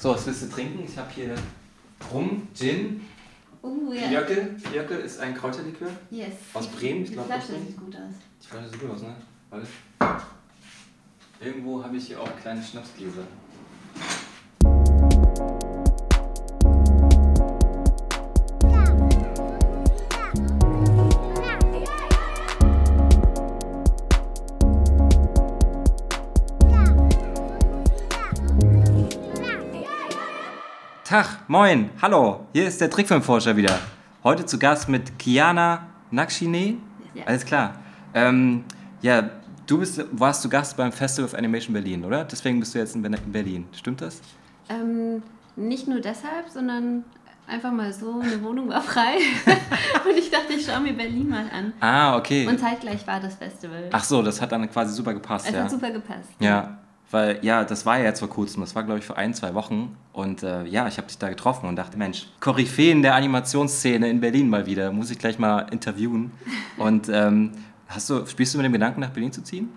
So, was willst du trinken? Ich habe hier Rum, Gin. Uh, ja. Jöckel. Jöckel ist ein Kräuterlikör. Yes. Aus Bremen, ich Die glaube aus Flasche sieht gut aus. Die Flasche sieht gut aus, ne? Warte. Irgendwo habe ich hier auch kleine Schnapsgläser. Tag, moin, hallo, hier ist der Trickfilmforscher wieder. Heute zu Gast mit Kiana Nakshine. Ja. Alles klar. Ähm, ja, du bist, warst zu Gast beim Festival of Animation Berlin, oder? Deswegen bist du jetzt in Berlin. Stimmt das? Ähm, nicht nur deshalb, sondern einfach mal so, eine Wohnung war frei. und ich dachte, ich schaue mir Berlin mal an. Ah, okay. Und zeitgleich war das Festival. Ach so, das hat dann quasi super gepasst, es ja. hat super gepasst. Ja, weil ja, das war ja jetzt vor kurzem, das war glaube ich vor ein, zwei Wochen und äh, ja, ich habe dich da getroffen und dachte, Mensch, Koryphäen der Animationsszene in Berlin mal wieder, muss ich gleich mal interviewen. Und ähm, hast du, spielst du mit dem Gedanken, nach Berlin zu ziehen?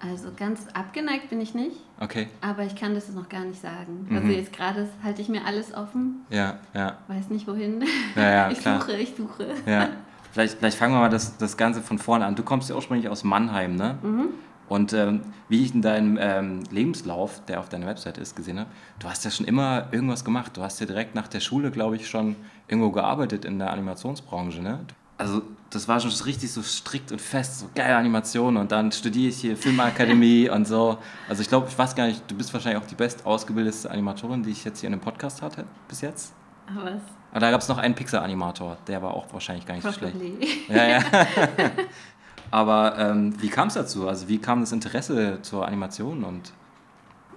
Also ganz abgeneigt bin ich nicht, Okay, aber ich kann das noch gar nicht sagen. Mhm. Also jetzt gerade halte ich mir alles offen, ja, ja, weiß nicht wohin. Ja, ja, ich klar. suche, ich suche. ja. Vielleicht, vielleicht fangen wir mal das, das Ganze von vorne an. Du kommst ja ursprünglich aus Mannheim, ne? Mhm. Und ähm, wie ich in deinem ähm, Lebenslauf, der auf deiner Webseite ist, gesehen habe, du hast ja schon immer irgendwas gemacht. Du hast ja direkt nach der Schule, glaube ich, schon irgendwo gearbeitet in der Animationsbranche, ne? Also das war schon richtig so strikt und fest, so geile Animation und dann studiere ich hier Filmakademie und so. Also ich glaube, ich weiß gar nicht, du bist wahrscheinlich auch die best ausgebildete Animatorin, die ich jetzt hier in dem Podcast hatte bis jetzt. Aber es Aber da gab es noch einen Pixar-Animator, der war auch wahrscheinlich gar nicht so schlecht. probably. Ja, ja. Aber ähm, wie kam es dazu? Also wie kam das Interesse zur Animation und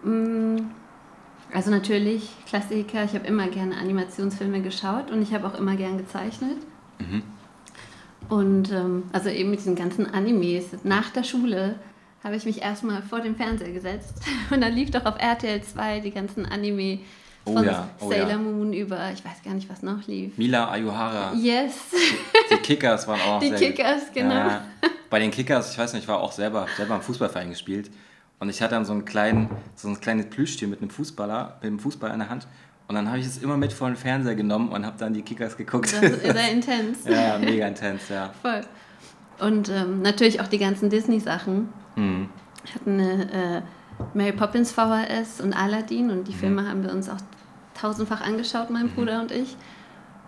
Mm, Also natürlich Klassiker. Ich habe immer gerne Animationsfilme geschaut und ich habe auch immer gern gezeichnet. Mhm. Und ähm, also eben mit diesen ganzen Animes. Nach der Schule habe ich mich erstmal vor den Fernseher gesetzt und dann lief doch auf RTL 2 die ganzen Anime Oh von ja, oh Sailor ja. Moon über, ich weiß gar nicht, was noch lief. Mila Ayuhara? Yes, Die Kickers waren auch die sehr Kickers, gut. genau. Ja, bei den Kickers, ich weiß nicht, ich war auch selber, selber im Fußballverein gespielt und ich hatte dann so einen kleinen, so ein kleines Plüschtier mit einem Fußballer, mit einem Fußball in der Hand und dann habe ich es immer mit vor den Fernseher genommen und habe dann die Kickers geguckt. Das ist sehr intens. ja, mega intens, ja. Voll. Und ähm, natürlich auch die ganzen Disney-Sachen. Mhm. Ich hatte eine äh, Mary Poppins VHS und Aladdin und die Mhm. Filme haben wir uns auch tausendfach angeschaut, mein Bruder und ich.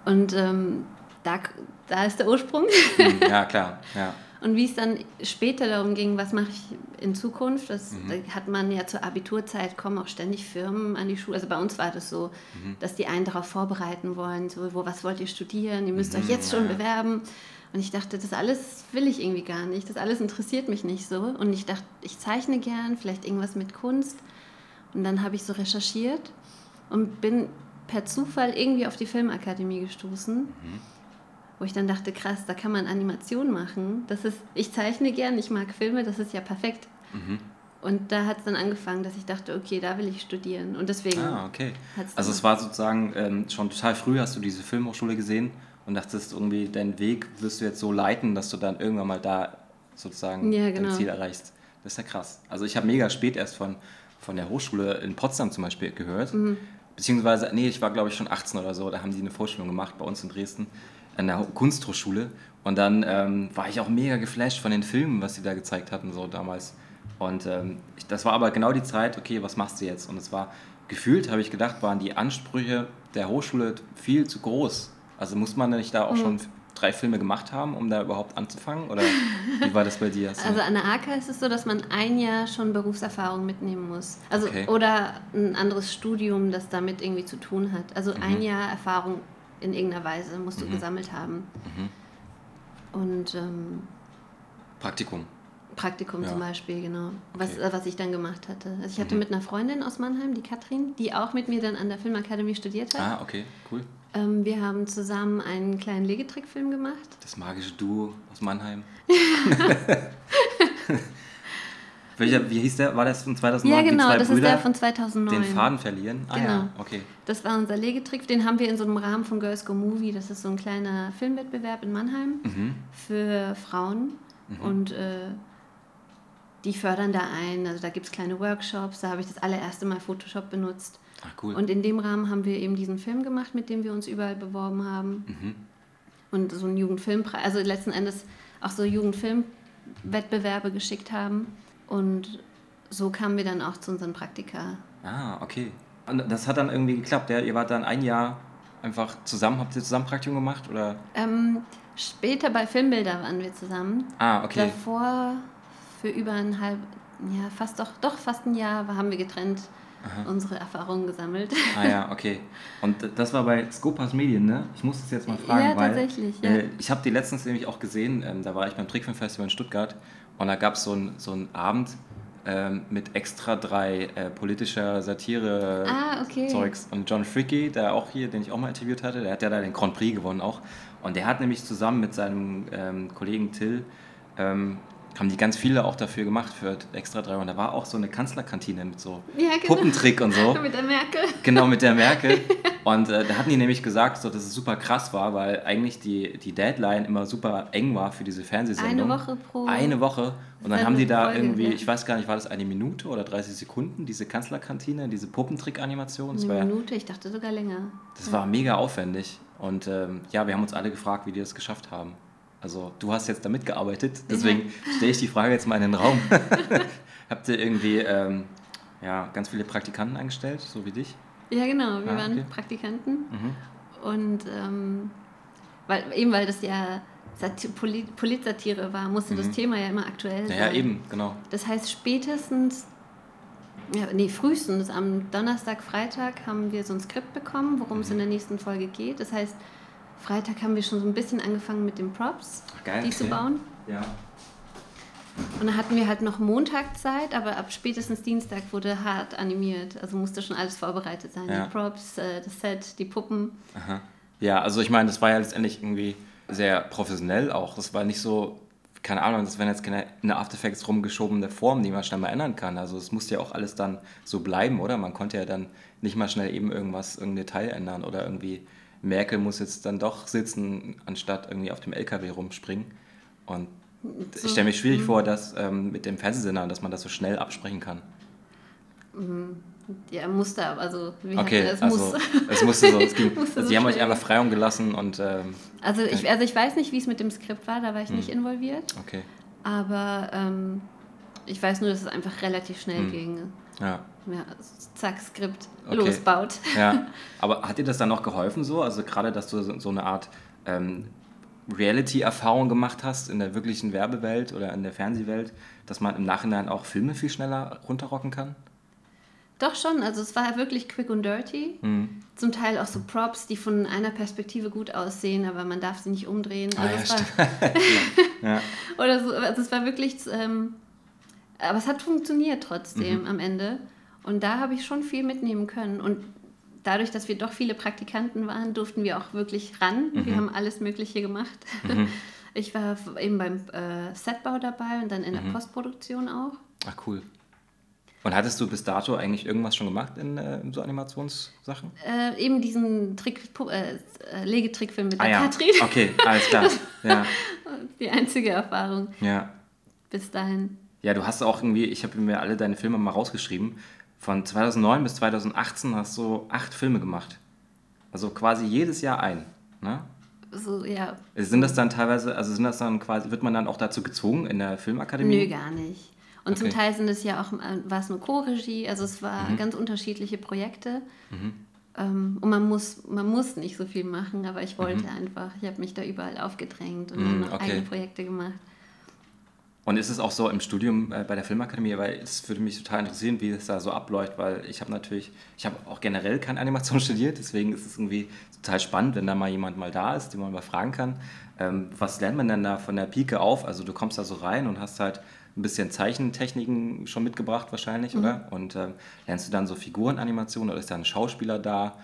Und ähm, da, da ist der Ursprung. Mhm, Ja, klar, ja. Und wie es dann später darum ging, was mache ich in Zukunft, das Mhm. da hat man ja zur Abiturzeit, kommen auch ständig Firmen an die Schule. Also bei uns war das so, Mhm. dass die einen darauf vorbereiten wollen, so, wo, was wollt ihr studieren, ihr müsst euch Mhm, jetzt schon bewerben. Und ich dachte, das alles will ich irgendwie gar nicht, das alles interessiert mich nicht so. Und ich dachte, ich zeichne gern, vielleicht irgendwas mit Kunst. Und dann habe ich so recherchiert und bin per Zufall irgendwie auf die Filmakademie gestoßen wo ich dann dachte, krass, da kann man Animation machen. Das ist, ich zeichne gern, ich mag Filme, das ist ja perfekt. Mhm. Und da hat es dann angefangen, dass ich dachte, okay, da will ich studieren. Und deswegen Ah, okay. Also es war sozusagen ähm, schon total früh hast du diese Filmhochschule gesehen und dachtest irgendwie, deinen Weg wirst du jetzt so leiten, dass du dann irgendwann mal da sozusagen Ja, dein genau. Ziel erreichst. Das ist ja krass. Also ich habe mega spät erst von, von der Hochschule in Potsdam zum Beispiel gehört. Mhm. Beziehungsweise, nee, ich war glaube ich schon 18 oder so, da haben die eine Vorstellung gemacht bei uns in Dresden an der Ho- Kunsthochschule. Und dann ähm, war ich auch mega geflasht von den Filmen, was sie da gezeigt hatten, so damals. Und ähm, ich, das war aber genau die Zeit, okay, was machst du jetzt? Und es war gefühlt, habe ich gedacht, waren die Ansprüche der Hochschule viel zu groß. Also muss man nicht da auch Mhm. schon drei Filme gemacht haben, um da überhaupt anzufangen? Oder wie war das bei dir? Also an der AK ist es so, dass man ein Jahr schon Berufserfahrung mitnehmen muss. Also Okay. oder ein anderes Studium, das damit irgendwie zu tun hat. Also Mhm. ein Jahr Erfahrung in irgendeiner Weise musst du gesammelt haben. Mhm. Und ähm, Praktikum. Praktikum Ja. zum Beispiel, genau. Was, Okay. was ich dann gemacht hatte. Also ich hatte Mhm. mit einer Freundin aus Mannheim, die Katrin, die auch mit mir dann an der Filmakademie studiert hat. Ah, okay, cool. Ähm, wir haben zusammen einen kleinen Legetrickfilm gemacht. Das magische Duo aus Mannheim. Welcher, wie hieß der? War das von 2009? ja, genau, das Brüder ist der von 2009. den Faden verlieren? Ah ja, Genau. okay. Das war unser Legetrick. Den haben wir in so einem Rahmen von Girls Go Movie. Das ist so ein kleiner Filmwettbewerb in Mannheim Mhm. für Frauen. Und äh, die fördern da ein. Also da gibt es kleine Workshops, da habe ich das allererste Mal Photoshop benutzt. Ach, cool. Und in dem Rahmen haben wir eben diesen Film gemacht, mit dem wir uns überall beworben haben. Mhm. Und so einen Jugendfilmpreis, also letzten Endes auch so Jugendfilmwettbewerbe geschickt haben. Und so kamen wir dann auch zu unseren Praktika. Ah, okay. Und das hat dann irgendwie geklappt, ja? Ihr wart dann ein Jahr einfach zusammen, habt ihr zusammen Praktikum gemacht oder? Ähm, später bei Filmbilder waren wir zusammen. Ah, okay. Davor für über ein halb, ja, fast doch, doch fast ein Jahr haben wir getrennt unsere Erfahrungen gesammelt. Ah ja, okay. Und das war bei Skopas Medien, ne? Ich muss das jetzt mal fragen, Ja, weil tatsächlich, ja. äh, ich habe die letztens nämlich auch gesehen, ähm, da war ich beim Trickfilmfestival in Stuttgart und da gab es so einen so einen Abend ähm, mit extra drei äh, politischer Satire Ah, okay. Zeugs. Und John Fricke, der auch hier, den ich auch mal interviewt hatte, der hat ja da den Grand Prix gewonnen auch. Und der hat nämlich zusammen mit seinem ähm, Kollegen Till ähm, haben die ganz viele auch dafür gemacht für extra drei. Und da war auch so eine Kanzlerkantine mit so Ja, genau. Puppentrick und so. Mit der Merkel. Genau, mit der Merkel. Und äh, da hatten die nämlich gesagt, so, dass es super krass war, weil eigentlich die, die Deadline immer super eng war für diese Fernsehsendung. Eine Woche pro. Eine Woche. Und dann haben die da Folge, irgendwie, ja. ich weiß gar nicht, war das eine Minute oder 30 Sekunden, diese Kanzlerkantine, diese Puppentrick-Animation. War Eine ja- Minute, ich dachte sogar länger. das war mega aufwendig. Und ähm, ja, wir haben uns alle gefragt, wie die das geschafft haben. Also du hast jetzt da mitgearbeitet, deswegen stelle ich die Frage jetzt mal in den Raum. Habt ihr irgendwie ähm, ja, ganz viele Praktikanten eingestellt, so wie dich? Ja, genau. Wir Ah, waren okay. Praktikanten. Mhm. Und ähm, weil, eben weil das ja Sati Polit Politsatire war, musste das Thema ja immer aktuell sein. Mhm. Ja, eben, genau. Das heißt, spätestens, ja, nee, frühestens am Donnerstag, Freitag haben wir so ein Skript bekommen, worum Mhm. es in der nächsten Folge geht. Das heißt, Freitag haben wir schon so ein bisschen angefangen mit den Props, Ach, geil, die zu okay. bauen. Ja. Und dann hatten wir halt noch Montag Zeit, aber ab spätestens Dienstag wurde hart animiert. Also musste schon alles vorbereitet sein. Ja. Die Props, äh, das Set, die Puppen. Aha. Ja, also ich meine, das war ja letztendlich irgendwie sehr professionell auch. Das war nicht so, keine Ahnung, das wären jetzt keine in After Effects rumgeschobene Formen, die man schnell mal ändern kann. Also es musste ja auch alles dann so bleiben, oder? Man konnte ja dann nicht mal schnell eben irgendwas, irgendein Detail ändern oder irgendwie Merkel muss jetzt dann doch sitzen, anstatt irgendwie auf dem LKW rumspringen. Und ich stelle mir schwierig vor, dass ähm, mit dem Fernsehsender, dass man das so schnell absprechen kann. Ja, musste, also wie Okay, das? also muss. es musste so, es ging, Musste also so die haben euch einfach Freiraum gelassen und ähm, Also ich, also ich weiß nicht, wie es mit dem Skript war, da war ich Hm. nicht involviert. okay, Aber ähm, ich weiß nur, dass es einfach relativ schnell Hm. ging. ja. Ja, zack, Skript, Okay. losbaut. Ja, aber hat dir das dann noch geholfen so? Also gerade, dass du so so eine Art ähm, Reality-Erfahrung gemacht hast in der wirklichen Werbewelt oder in der Fernsehwelt, dass man im Nachhinein auch Filme viel schneller runterrocken kann? Doch schon, also es war wirklich quick und dirty. Mhm. Zum Teil auch so Props, die von einer Perspektive gut aussehen, aber man darf sie nicht umdrehen. Ah, Also ja, war, ja. oder so, also es war wirklich, ähm, aber es hat funktioniert Mhm. trotzdem am Ende. Und da habe ich schon viel mitnehmen können. Und dadurch, dass wir doch viele Praktikanten waren, durften wir auch wirklich ran. Mhm. Wir haben alles Mögliche gemacht. Ich war eben beim äh, Setbau dabei und dann in Mhm. der Postproduktion auch. Ach cool. Und hattest du bis dato eigentlich irgendwas schon gemacht in äh, so Animationssachen? Äh, eben diesen Trick, äh, äh, Legetrickfilm mit der Ah ja, Katrin. okay, alles klar. Ja, Die einzige Erfahrung ja. bis dahin. Ja, du hast auch irgendwie, ich habe mir alle deine Filme mal rausgeschrieben. Von 2009 bis 2018 hast du acht Filme gemacht. Also quasi jedes Jahr ein. Ne? So, ja. Sind das dann teilweise, also sind das dann quasi, wird man dann auch dazu gezwungen in der Filmakademie? Nö, gar nicht. Und zum Okay. Teil sind es ja auch, äh, war es nur Co-Regie, also es Mhm. war ganz unterschiedliche Projekte. Ähm, und man muss, man muss nicht so viel machen, aber ich wollte einfach. Ich habe mich da überall aufgedrängt und Mhm, noch okay. eigene Projekte gemacht. Und ist es auch so im Studium äh, bei der Filmakademie, weil es würde mich total interessieren, wie es da so abläuft, weil ich habe natürlich, ich habe auch generell keine Animation studiert, deswegen ist es irgendwie total spannend, wenn da mal jemand mal da ist, den man mal fragen kann. Ähm, was lernt man denn da von der Pike auf? Also du kommst da so rein und hast halt ein bisschen Zeichentechniken schon mitgebracht wahrscheinlich, oder? Und ähm, lernst du dann so Figurenanimationen oder ist da ein Schauspieler da,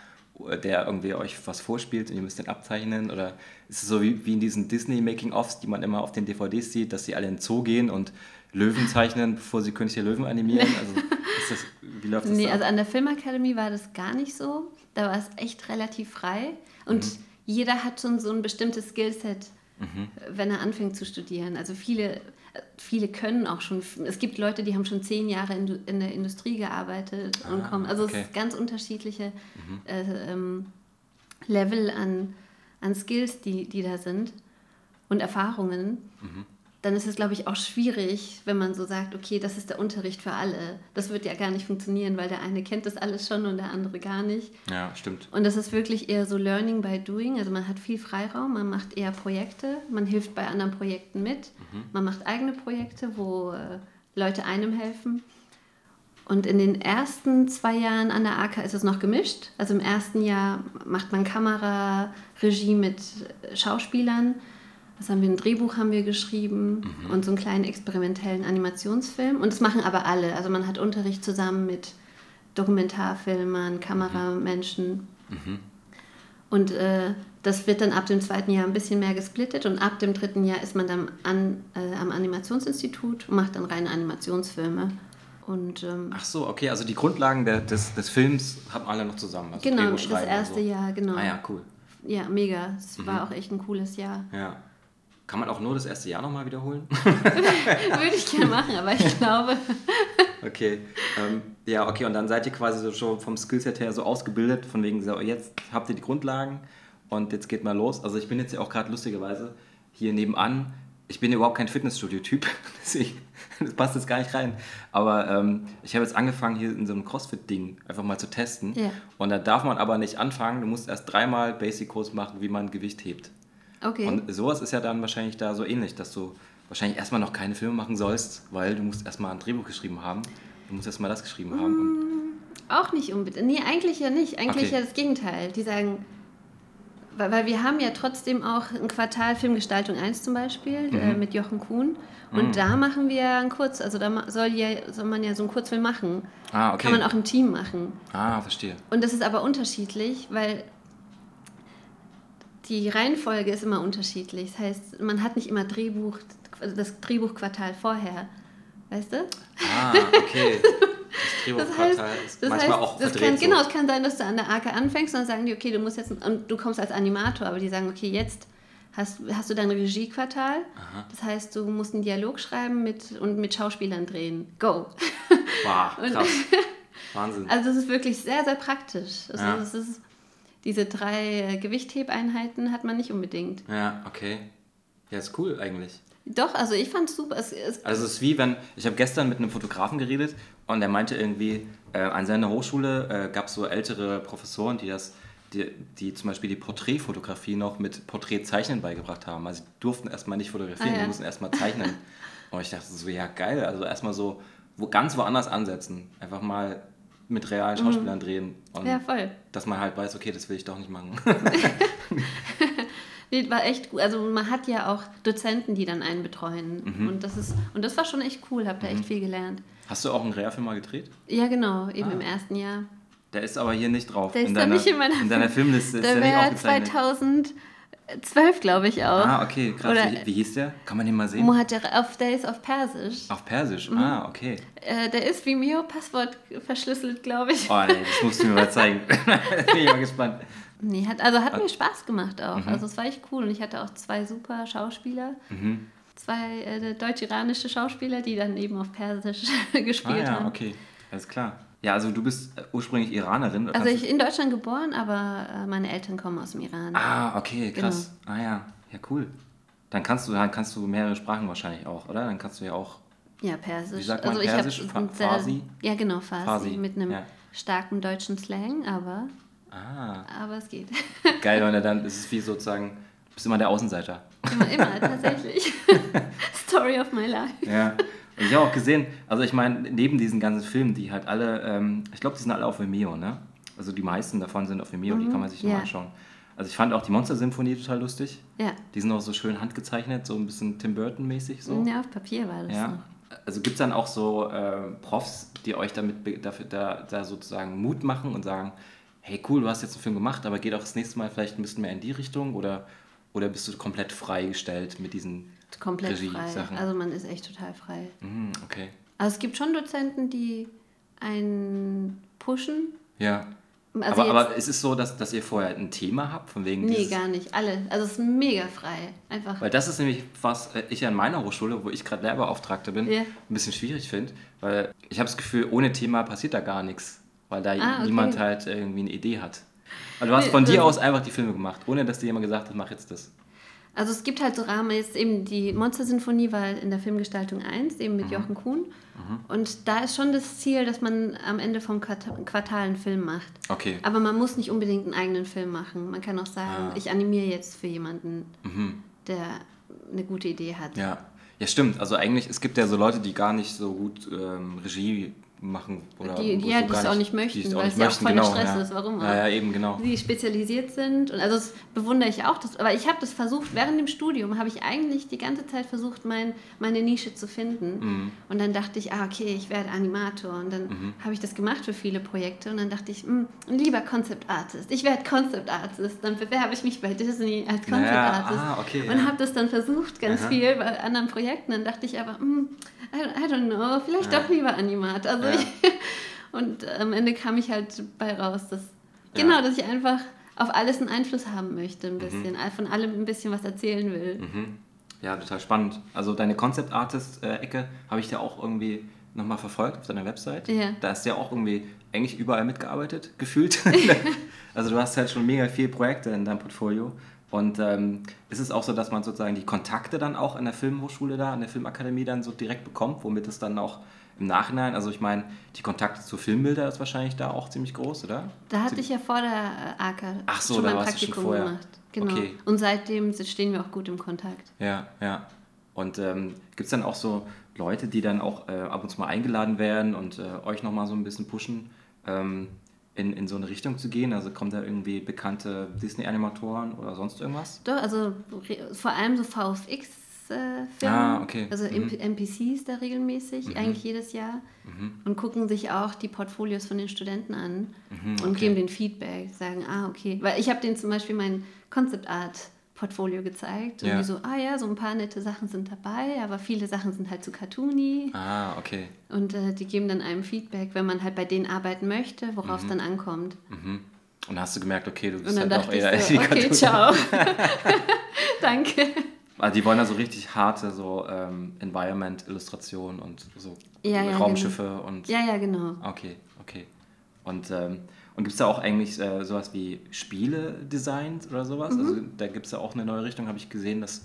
der irgendwie euch was vorspielt und ihr müsst den abzeichnen? Oder ist es so wie, wie in diesen Disney-Making-Offs, die man immer auf den DVDs sieht, dass sie alle in den Zoo gehen und Löwen zeichnen, bevor sie König der Löwen animieren? Also ist das, wie läuft das Nee, da? also an der Filmakademie war das gar nicht so. Da war es echt relativ frei. Und Mhm. jeder hat schon so ein bestimmtes Skillset wenn er anfängt zu studieren. Also viele, viele können auch schon, es gibt Leute, die haben schon zehn Jahre in, in der Industrie gearbeitet und Ah, kommen. Also okay. es ist ganz unterschiedliche äh, ähm, Level an, an Skills, die, die da sind und Erfahrungen. Dann ist es, glaube ich, auch schwierig, wenn man so sagt, okay, das ist der Unterricht für alle. Das wird ja gar nicht funktionieren, weil der eine kennt das alles schon und der andere gar nicht. Ja, stimmt. Und das ist wirklich eher so Learning by Doing. Also man hat viel Freiraum, man macht eher Projekte, man hilft bei anderen Projekten mit, man macht eigene Projekte, wo äh, Leute einem helfen. Und in den ersten zwei Jahren an der AK ist es noch gemischt. Also im ersten Jahr macht man Kamera, Regie mit äh, Schauspielern. Das haben wir ein Drehbuch haben wir geschrieben und so einen kleinen experimentellen Animationsfilm. Und das machen aber alle. Also man hat Unterricht zusammen mit Dokumentarfilmern, Kameramenschen. Und äh, das wird dann ab dem zweiten Jahr ein bisschen mehr gesplittet und ab dem dritten Jahr ist man dann an, äh, am Animationsinstitut und macht dann reine Animationsfilme. Und ähm, Ach so, okay, also die Grundlagen der, des, des Films haben alle noch zusammen. Also genau, das erste so. Jahr, genau. Ah ja, cool. Ja, mega. Es war auch echt ein cooles Jahr. Ja. Kann man auch nur das erste Jahr nochmal wiederholen? Würde ich gerne machen, aber ich glaube, Okay. Ähm, ja, okay, und dann seid ihr quasi so schon vom Skillset her so ausgebildet, von wegen so, jetzt habt ihr die Grundlagen und jetzt geht mal los. Also ich bin jetzt ja auch gerade lustigerweise hier nebenan. Ich bin überhaupt kein Fitnessstudio-Typ, deswegen das passt jetzt gar nicht rein. Aber ähm, ich habe jetzt angefangen, hier in so einem Crossfit-Ding einfach mal zu testen. Ja. Und da darf man aber nicht anfangen. Du musst erst dreimal Basic-Kurs machen, wie man Gewicht hebt. Okay. Und sowas ist ja dann wahrscheinlich da so ähnlich, dass du wahrscheinlich erstmal noch keine Filme machen sollst, weil du musst erstmal ein Drehbuch geschrieben haben. Du musst erstmal das geschrieben haben. Und, Auch nicht unbedingt. Nee, eigentlich ja nicht. Eigentlich Okay. ja das Gegenteil. Die sagen, weil, weil wir haben ja trotzdem auch ein Quartal Filmgestaltung 1 zum Beispiel äh, Mhm. mit Jochen Kuhn. Und da machen wir einen Kurz, also da soll, ja, soll man ja so einen Kurzfilm machen. ah, okay. Kann man auch im Team machen. ah, verstehe. Und das ist aber unterschiedlich, weil die Reihenfolge ist immer unterschiedlich. Das heißt, man hat nicht immer Drehbuch, das Drehbuchquartal vorher. Weißt du? Ah, okay. Das Das heißt, Drehbuchquartal ist das manchmal heißt, auch das kann, so. genau, es kann sein, dass du an der AK anfängst und dann sagen die, okay, du musst jetzt, und du kommst als Animator, aber die sagen, okay, jetzt hast, hast du dein Regiequartal. Das heißt, du musst einen Dialog schreiben mit, und mit Schauspielern drehen. Go. Wow, krass. Wahnsinn. Also das ist wirklich sehr, sehr praktisch. Also Ja. ist, diese drei äh, Gewichthebeinheiten hat man nicht unbedingt. Ja, okay. Ja, ist cool eigentlich. Doch, also ich fand es super. Es, es, Also es ist wie wenn, ich habe gestern mit einem Fotografen geredet und der meinte irgendwie, äh, an seiner Hochschule äh, gab es so ältere Professoren, die das, die, die zum Beispiel die Porträtfotografie noch mit Porträtzeichnen beigebracht haben. Also die durften erstmal nicht fotografieren, Ah, ja. die mussten erstmal zeichnen. und ich dachte so, ja geil, also erstmal so wo, ganz woanders ansetzen. Einfach mal mit realen mhm. Schauspielern mhm. drehen. Und ja, voll. Dass man halt weiß, okay, das will ich doch nicht machen. nee, war echt gut. Also man hat ja auch Dozenten, die dann einen betreuen. Mhm. Und, das ist, und das war schon echt cool, hab da mhm. echt viel gelernt. Hast du auch einen Realfilm mal gedreht? Ja, genau, eben ah. im ersten Jahr. Der ist aber hier nicht drauf. Der ist deiner, nicht in meiner, in deiner Filmliste. Der, der wäre 2000 Zwölf, glaube ich auch. Ah, okay, krass. Oder wie, wie hieß der? Kann man den mal sehen? Muhajir, auf, der ist auf Persisch. Auf Persisch, mhm. ah, okay. Äh, der ist wie Mio Passwort verschlüsselt, glaube ich. Oh, nee, das musst du mir mal zeigen. bin ich mal gespannt. Nee, hat, also hat ah. mir Spaß gemacht auch. Mhm. Also es war echt cool und ich hatte auch zwei super Schauspieler. Mhm. Zwei äh, deutsch-iranische Schauspieler, die dann eben auf Persisch gespielt ah, ja, haben. okay, alles klar. Ja, also du bist äh, ursprünglich Iranerin. Also ich in Deutschland geboren, aber äh, meine Eltern kommen aus dem Iran. ah, okay, krass. Genau. Ah ja, ja cool. Dann kannst du, dann kannst du mehrere Sprachen wahrscheinlich auch, oder? Dann kannst du ja auch. Ja, Persisch. Wie sagt man also ich hab Persisch? Ein sehr- Farsi? Ja, genau, Farsi. Farsi, Mit einem ja. starken deutschen Slang, aber, Ah, aber es geht. geil, weil dann ist es wie sozusagen, du bist immer der Außenseiter. immer, immer, tatsächlich. Story of my life. Ja. Ich habe auch gesehen, also ich meine, neben diesen ganzen Filmen, die halt alle, ähm, ich glaube, die sind alle auf Vimeo, ne? Also die meisten davon sind auf Vimeo, die kann man sich mal anschauen. Also ich fand auch die Monster-Symphonie total lustig. Ja. Die sind auch so schön handgezeichnet, so ein bisschen Tim Burton-mäßig so. ja, auf Papier war das Ja. noch. Also gibt es dann auch so äh, Profs, die euch damit dafür, da, da sozusagen Mut machen und sagen, hey cool, du hast jetzt einen Film gemacht, aber geht auch das nächste Mal vielleicht ein bisschen mehr in die Richtung oder, oder bist du komplett freigestellt mit diesen Komplett frei. Regie-Sachen? Also man ist echt total frei. Mhm, okay. Also es gibt schon Dozenten, die einen pushen, Ja. Also aber, aber ist es so, dass, dass ihr vorher ein Thema habt, von wegen Nee, gar nicht. Alle. Also es ist mega frei. Einfach. Weil das ist nämlich was äh, ich an meiner Hochschule, wo ich gerade Lehrbeauftragter bin, Ja. ein bisschen schwierig finde. Weil ich habe das Gefühl, ohne Thema passiert da gar nichts. Weil da Ah, okay. niemand halt irgendwie eine Idee hat. Also du hast Nee, von dir das- aus einfach die Filme gemacht, ohne dass dir jemand gesagt hat, mach jetzt das. Also es gibt halt so Rahmen, jetzt eben die Monstersinfonie war in der Filmgestaltung 1, eben Mhm. mit Jochen Kuhn. Und da ist schon das Ziel, dass man am Ende vom Quartal, einen Film macht. Okay. Aber man muss nicht unbedingt einen eigenen Film machen. Man kann auch sagen, Ah. ich animiere jetzt für jemanden, Mhm. der eine gute Idee hat. Ja. Ja, stimmt. Also eigentlich, es gibt ja so Leute, die gar nicht so gut ähm, Regie machen. Oder Die- ja, die es auch nicht die möchten, es weil es ja auch voll der genau, Stress ja. ist. Warum Ja, auch? ja, eben, genau. die spezialisiert sind. Und also das bewundere ich auch. Das, aber ich habe das versucht, während dem Studium habe ich eigentlich die ganze Zeit versucht, mein, meine Nische zu finden. Mhm. Und dann dachte ich, ah, okay, ich werde Animator. Und dann habe ich das gemacht für viele Projekte. Und dann dachte ich, hm, lieber Concept Artist. Ich werde Concept Artist. Dann bewerbe ich mich bei Disney als Concept Naja, Artist. ah, okay, und ja. habe das dann versucht, ganz Aha. viel bei anderen Projekten. Dann dachte ich aber, hm, I, I don't know, vielleicht Ja. doch lieber Animator. Also Ja. ich, und am Ende kam ich halt bei raus, dass Ja. genau, dass ich einfach auf alles einen Einfluss haben möchte, ein bisschen, von allem ein bisschen was erzählen will. Mhm. Ja, total spannend. Also deine Concept Artist-Ecke habe ich ja auch irgendwie nochmal verfolgt auf deiner Website. Ja. Da hast du ja auch irgendwie eigentlich überall mitgearbeitet, gefühlt. also du hast halt schon mega viele Projekte in deinem Portfolio. Und ähm, ist es auch so, dass man sozusagen die Kontakte dann auch an der Filmhochschule da, an der Filmakademie dann so direkt bekommt, womit es dann auch im Nachhinein, also ich meine, die Kontakte zu Filmbilder ist wahrscheinlich da auch ziemlich groß, oder? Da hatte ich ja vor der äh, AK Ach so, schon da mein schon Praktikum vorher. gemacht. Genau. Okay. Und seitdem stehen wir auch gut im Kontakt. Ja, ja. Und ähm, gibt es dann auch so Leute, die dann auch äh, ab und zu mal eingeladen werden und äh, euch nochmal so ein bisschen pushen, ähm, in, in so eine Richtung zu gehen? Also kommen da irgendwie bekannte Disney-Animatoren oder sonst irgendwas? Doch, also vor allem so VFX. Äh, Filme, Ah, okay. Also Mhm. NPCs da regelmäßig, eigentlich jedes Jahr. Und gucken sich auch die Portfolios von den Studenten an Mhm, und okay. geben den Feedback, sagen, ah, okay. Weil ich habe denen zum Beispiel mein Concept Art Portfolio gezeigt und Ja. die so, ah ja, so ein paar nette Sachen sind dabei, aber viele Sachen sind halt zu cartoony. Ah, okay. Und äh, die geben dann einem Feedback, wenn man halt bei denen arbeiten möchte, worauf es dann ankommt. Mhm. Und dann hast du gemerkt, okay, du bist dann halt auch eher so, okay, ciao. Danke. Also die wollen da so richtig harte so ähm, Environment-Illustrationen und so Ja, ja, Raumschiffe und Ja, ja, genau. Okay, okay. Und, ähm, und gibt es da auch eigentlich äh, sowas wie Spiele-Designs oder sowas? Mhm. Also da gibt es ja auch eine neue Richtung, habe ich gesehen, dass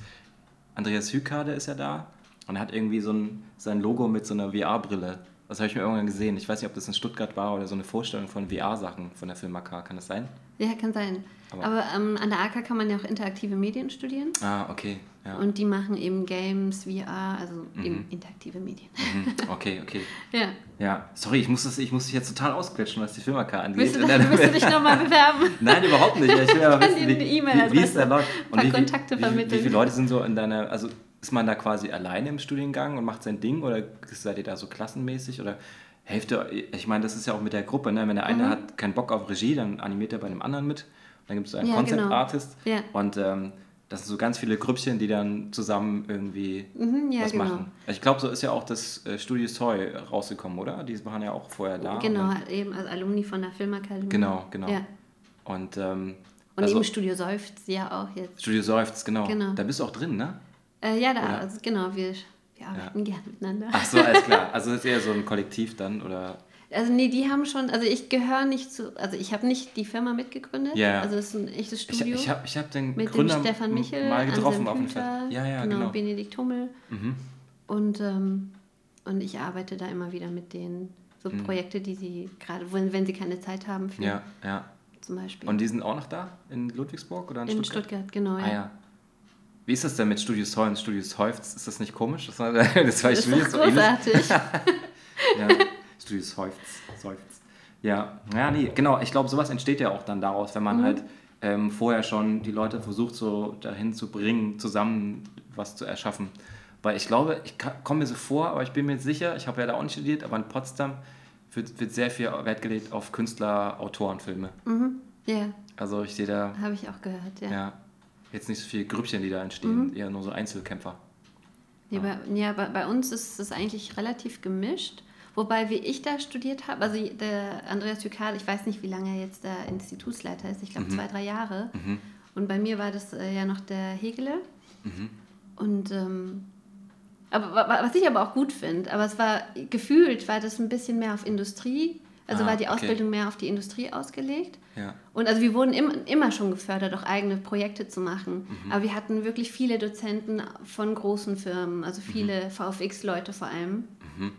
Andreas Hükade ist ja da und er hat irgendwie so ein, sein Logo mit so einer VR-Brille. Das habe ich mir irgendwann gesehen. Ich weiß nicht, ob das in Stuttgart war oder so eine Vorstellung von VR-Sachen von der Firma K. Kann das sein? Ja, kann sein. Aber- Aber, ähm, an der AK kann man ja auch interaktive Medien studieren. Ah, okay. Ja. Und die machen eben Games, VR, also eben interaktive Medien. Mhm, okay, okay. Ja. Ja, sorry, ich muss, das, ich muss dich jetzt total ausquetschen, was die Firma K angeht. Willst du, willst du dich nochmal bewerben? Nein, überhaupt nicht. Ja, Ich will kann wissen, dir wie, eine wie, wie da läuft. ein paar wie, Kontakte wie, wie, wie vermitteln. viele Leute sind so in deiner, also ist man da quasi alleine im Studiengang und macht sein Ding oder seid ihr da so klassenmäßig oder helft ihr, ich meine, das ist ja auch mit der Gruppe, ne? wenn der eine hat keinen Bock auf Regie, dann animiert er bei einem anderen mit, dann gibt es einen Ja, Concept genau. Artist Ja. und ähm, das sind so ganz viele Grüppchen, die dann zusammen irgendwie Mhm, ja, was genau. machen. Ich glaube, so ist ja auch das äh, Studio Toy rausgekommen, oder? Die waren ja auch vorher da. Genau, halt eben als Alumni von der Filmakademie. genau, genau. Ja. Und, ähm, Und also- eben Studio Seufzt ja auch jetzt. Studio Seufzt, genau. Genau. Da bist du auch drin, ne? Äh, ja, da, Oder? also genau, wir, wir arbeiten gerne miteinander. Ach so, alles klar. Also das ist eher so ein Kollektiv dann, oder? Also nee, die haben schon, also ich gehöre nicht zu, also ich habe nicht die Firma mitgegründet. Ja. Also es ist ein echtes Ich, Studio. ich habe ich hab den mit Gründer dem Stefan Michel, mal getroffen auf dem Fest. Ja, ja, genau. Benedikt Hummel. Mhm. Und, ähm, und ich arbeite da immer wieder mit denen. So Projekte, die sie gerade, wenn, wenn sie keine Zeit haben für Mhm. Ja, ja. zum Beispiel. Und die sind auch noch da? In Ludwigsburg oder in, in Stuttgart? Stuttgart, genau. Ah ja. Wie ist das denn mit Studios Heu und Studios Seufzt? Ist das nicht komisch? Das, war, das war Das ist doch großartig. Ja, Studios Seufzt. Seufzt. Ja, ja, nee, genau. Ich glaube, sowas entsteht ja auch dann daraus, wenn man Mhm. halt ähm, vorher schon die Leute versucht, so dahin zu bringen, zusammen was zu erschaffen. Weil ich glaube, ich komme mir so vor, aber ich bin mir sicher, ich habe ja da auch nicht studiert, aber in Potsdam wird, wird sehr viel Wert gelegt auf Künstler-Autorenfilme. mhm. Ja, Also ich sehe da habe ich auch gehört, ja. ja, jetzt nicht so viele Grüppchen, die da entstehen, Mhm. eher nur so Einzelkämpfer. Ja, bei, ja bei, bei uns ist es eigentlich relativ gemischt. Wobei, wie ich da studiert habe, also der Andreas Jukal, ich weiß nicht, wie lange er jetzt der Institutsleiter ist, ich glaube Mhm. zwei, drei Jahre. Mhm. Und bei mir war das äh, ja noch der Hegele. Mhm. Und ähm, aber wa- wa- was ich aber auch gut finde, aber es war gefühlt, war das ein bisschen mehr auf Industrie, also Ah, war die okay. Ausbildung mehr auf die Industrie ausgelegt. Ja. Und also wir wurden im, immer schon gefördert, auch eigene Projekte zu machen. Mhm. Aber wir hatten wirklich viele Dozenten von großen Firmen, also Mhm. viele VFX-Leute vor allem, Mhm.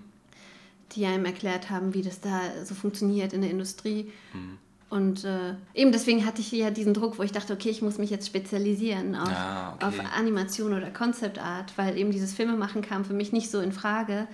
Die einem erklärt haben, wie das da so funktioniert in der Industrie. Mhm. Und äh, eben deswegen hatte ich ja diesen Druck, wo ich dachte, okay, ich muss mich jetzt spezialisieren auf, Ah, okay. auf Animation oder Concept Art, weil eben dieses Filmemachen kam für mich nicht so in Frage,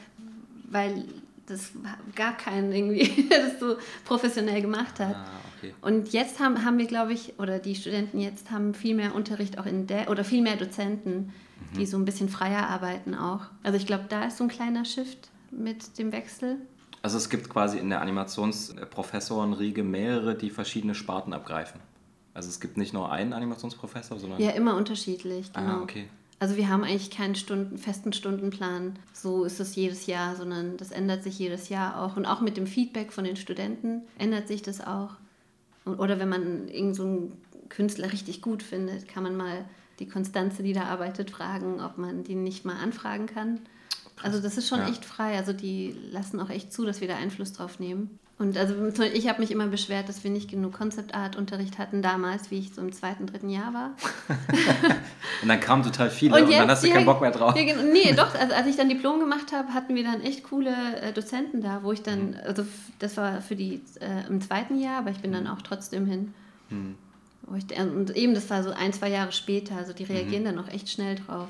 weil das gar keinen irgendwie, das so professionell gemacht hat. Ah, okay. Und jetzt haben, haben wir, glaube ich, oder die Studenten jetzt haben viel mehr Unterricht auch in der, oder viel mehr Dozenten, die so ein bisschen freier arbeiten auch. Also ich glaube, da ist so ein kleiner Shift mit dem Wechsel. Also es gibt quasi in der Animationsprofessorenriege mehrere, die verschiedene Sparten abgreifen. Also es gibt nicht nur einen Animationsprofessor, sondern... Ja, immer unterschiedlich, genau. ah, okay. Also wir haben eigentlich keinen Stunden, festen Stundenplan. So ist es jedes Jahr, sondern das ändert sich jedes Jahr auch. Und auch mit dem Feedback von den Studenten ändert sich das auch. Und- Oder wenn man irgend so einen Künstler richtig gut findet, kann man mal die Konstanze, die da arbeitet, fragen, ob man die nicht mal anfragen kann. Also das ist schon Ja. echt frei. Also die lassen auch echt zu, dass wir da Einfluss drauf nehmen. Und also ich habe mich immer beschwert, dass wir nicht genug Concept Art Unterricht hatten damals, wie ich so im zweiten, dritten Jahr war. Und dann kamen total viele und, dann hast du ja, keinen Bock mehr drauf. Ja, nee, doch, also als ich dann Diplom gemacht habe, hatten wir dann echt coole äh, Dozenten da, wo ich dann, Mhm. also das war für die äh, im zweiten Jahr, aber ich bin dann auch trotzdem hin. Hm. Wo ich, und eben, das war so ein, zwei Jahre später, also die Mhm. reagieren dann auch echt schnell drauf.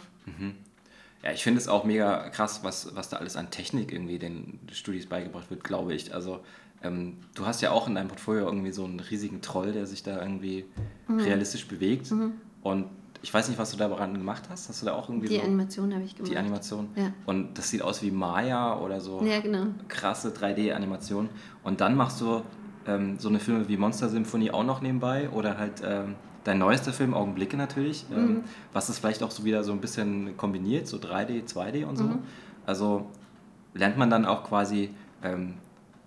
Ja, ich finde es auch mega krass, was, was da alles an Technik irgendwie den Studis beigebracht wird, glaube ich. Also ähm, du hast ja auch in deinem Portfolio irgendwie so einen riesigen Troll, der sich da irgendwie Mhm. realistisch bewegt. Und ich weiß nicht, was du daran gemacht hast. Hast du da auch irgendwie Die so Animation habe ich gemacht. die Animation? Ja. Und das sieht aus wie Maya oder so Ja, genau. krasse 3D-Animation. Und dann machst du ähm, so eine Filme wie Monster Symphonie auch noch nebenbei oder halt ähm, dein neuester Film, Augenblicke natürlich, Mhm. ähm, was es vielleicht auch so wieder so ein bisschen kombiniert, so 3D, 2D und so. Mhm. Also lernt man dann auch quasi ähm,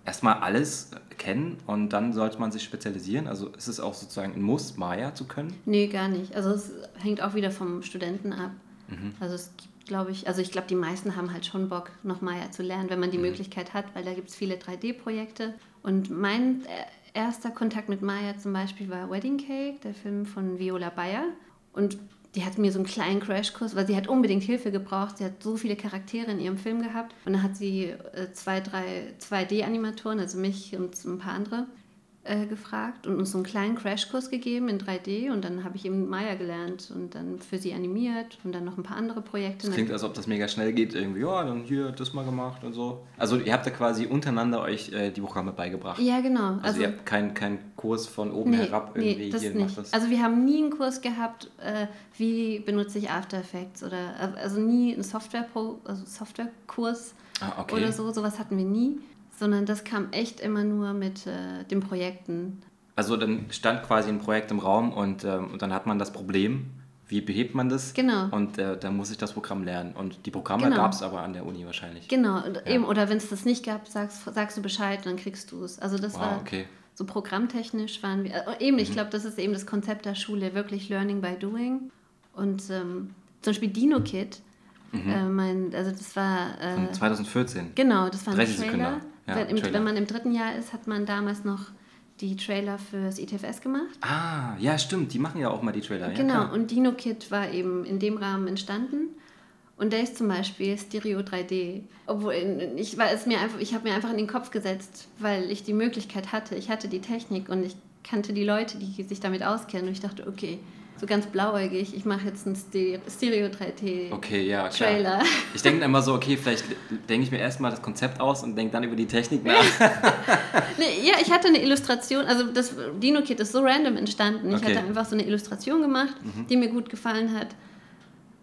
erstmal alles kennen und dann sollte man sich spezialisieren. Also ist es auch sozusagen ein Muss, Maya zu können? Nee, gar nicht. Also es hängt auch wieder vom Studenten ab. Mhm. Also es gibt, glaube ich, also ich glaube, die meisten haben halt schon Bock, noch Maya zu lernen, wenn man die Möglichkeit hat, weil da gibt es viele 3D-Projekte. Und mein äh, erster Kontakt mit Maya zum Beispiel war Wedding Cake, der Film von Viola Bayer. Und die hat mir so einen kleinen Crashkurs, weil sie hat unbedingt Hilfe gebraucht. Sie hat so viele Charaktere in ihrem Film gehabt. Und dann hat sie äh, zwei, drei 2D-Animatoren, also mich und ein paar andere, äh, gefragt und uns so einen kleinen Crashkurs gegeben in 3D und dann habe ich eben Maya gelernt und dann für sie animiert und dann noch ein paar andere Projekte. Das klingt, als ob das mega schnell geht. Irgendwie, ja, dann hier das mal gemacht und so. Also ihr habt da quasi untereinander euch äh, die Programme beigebracht. ja, genau. Also, ihr habt keinen kein Kurs von oben nee, herab irgendwie nee, das hier nicht. macht das. Also wir haben nie einen Kurs gehabt, äh, wie benutze ich After Effects oder äh, also nie einen Software also Softwarekurs ah, okay. oder so, sowas hatten wir nie, sondern das kam echt immer nur mit äh, den Projekten. Also dann stand quasi ein Projekt im Raum und, ähm, und dann hat man das Problem, wie behebt man das? Genau. Und äh, dann muss ich das Programm lernen. Und die Programme Genau. gab es aber an der Uni wahrscheinlich. Genau, und eben, oder wenn es das nicht gab, sagst, sagst du Bescheid und dann kriegst du es. Also das Wow, war okay. so programmtechnisch waren wir, äh, eben, Mhm. ich glaube, das ist eben das Konzept der Schule, wirklich Learning by Doing. Und ähm, zum Beispiel Dino Kid, äh, mein, also das war, äh, Mhm. Von 2014. genau, das war ein 30 Trailer. Sekunden, ja, wenn, im, wenn man im dritten Jahr ist, hat man damals noch die Trailer fürs ITFS gemacht. Ah, ja, stimmt. Die machen ja auch mal die Trailer. Ja, genau, klar. und Dino Kid war eben in dem Rahmen entstanden. Und der ist zum Beispiel Stereo 3D. Obwohl ich war es mir einfach, ich habe mir einfach in den Kopf gesetzt, weil ich die Möglichkeit hatte. Ich hatte die Technik und ich kannte die Leute, die sich damit auskennen. Und ich dachte, okay, so ganz blauäugig, ich mache jetzt einen Stereo, Stereo 3D Okay, ja, klar. Trailer. Ich denke immer so, okay, vielleicht denke ich mir erstmal das Konzept aus und denke dann über die Technik nach. Nee, ja, ich hatte eine Illustration, also das Dino Kit ist so random entstanden. Ich Okay. Mhm. hatte einfach so eine Illustration gemacht, die mir gut gefallen hat.